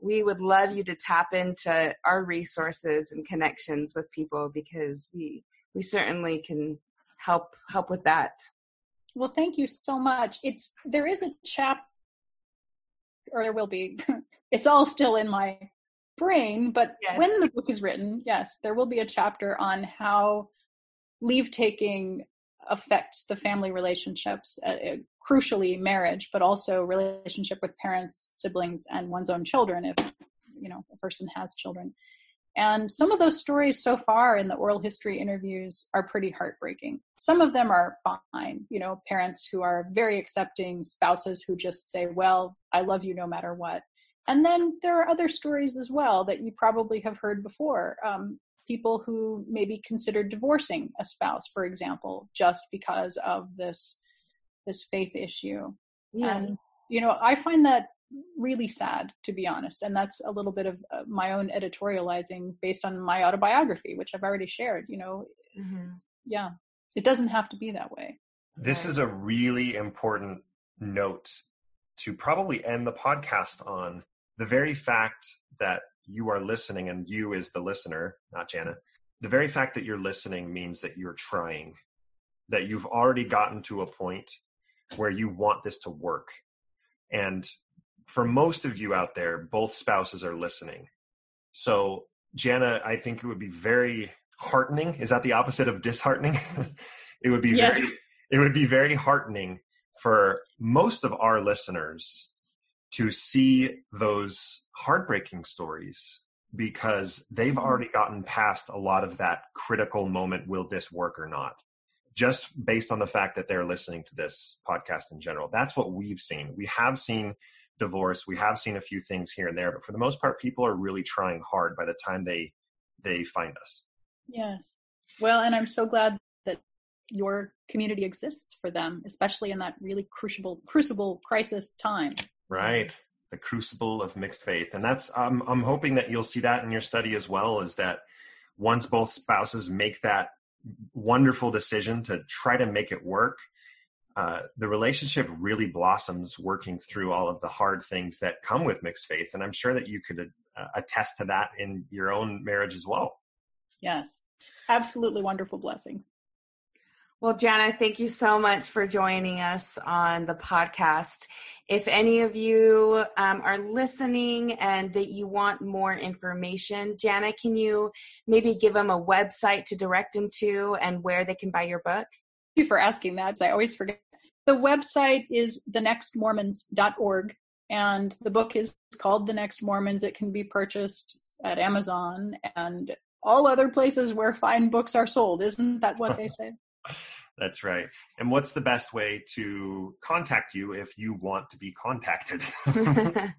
we would love you to tap into our resources and connections with people because we we certainly can help help with that. Well, thank you so much. It's there is a chap or there will be. it's all still in my brain, but yes. when the book is written, yes, there will be a chapter on how leave taking affects the family relationships, uh, uh, crucially marriage, but also relationship with parents, siblings, and one's own children if you know a person has children. And some of those stories so far in the oral history interviews are pretty heartbreaking. Some of them are fine, you know, parents who are very accepting, spouses who just say, Well, I love you no matter what. And then there are other stories as well that you probably have heard before. Um, people who maybe considered divorcing a spouse, for example, just because of this this faith issue. Yeah. And you know, I find that really sad, to be honest. And that's a little bit of uh, my own editorializing based on my autobiography, which I've already shared. You know, mm-hmm. yeah, it doesn't have to be that way. This is a really important note to probably end the podcast on. The very fact that you are listening and you is the listener, not Jana. The very fact that you're listening means that you're trying, that you've already gotten to a point where you want this to work. And for most of you out there, both spouses are listening. So, Jana, I think it would be very heartening. Is that the opposite of disheartening? it would be yes. very it would be very heartening for most of our listeners to see those heartbreaking stories because they've mm-hmm. already gotten past a lot of that critical moment will this work or not just based on the fact that they're listening to this podcast in general that's what we've seen we have seen divorce we have seen a few things here and there but for the most part people are really trying hard by the time they they find us yes well and i'm so glad that your community exists for them especially in that really crucible crucible crisis time Right. The crucible of mixed faith. And that's, um, I'm hoping that you'll see that in your study as well, is that once both spouses make that wonderful decision to try to make it work, uh, the relationship really blossoms working through all of the hard things that come with mixed faith. And I'm sure that you could uh, attest to that in your own marriage as well. Yes, absolutely wonderful blessings. Well, Jana, thank you so much for joining us on the podcast. If any of you um, are listening and that you want more information, Jana, can you maybe give them a website to direct them to and where they can buy your book? Thank you for asking that. I always forget. the website is thenextmormons.org, and the book is called The Next Mormons. It can be purchased at Amazon and all other places where fine books are sold. Isn't that what they say? That's right. And what's the best way to contact you if you want to be contacted?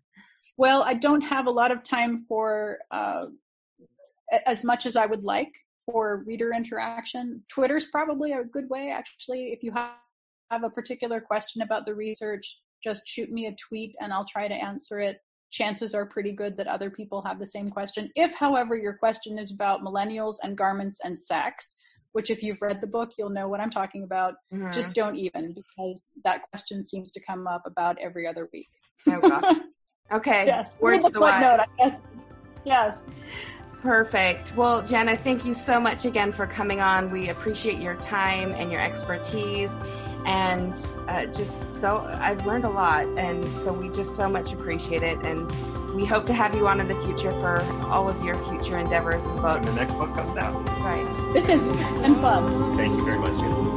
well, I don't have a lot of time for uh, as much as I would like for reader interaction. Twitter's probably a good way, actually. If you have, have a particular question about the research, just shoot me a tweet and I'll try to answer it. Chances are pretty good that other people have the same question. If, however, your question is about millennials and garments and sex, which if you've read the book, you'll know what I'm talking about. Mm-hmm. Just don't even because that question seems to come up about every other week. Oh gosh. Okay. yes. Words the footnote, I guess. Yes. Perfect. Well, Jana, thank you so much again for coming on. We appreciate your time and your expertise. And uh, just so, I've learned a lot. And so we just so much appreciate it. And we hope to have you on in the future for all of your future endeavors and books. When the next book comes out. That's right. This has been fun. Thank you very much, Jana.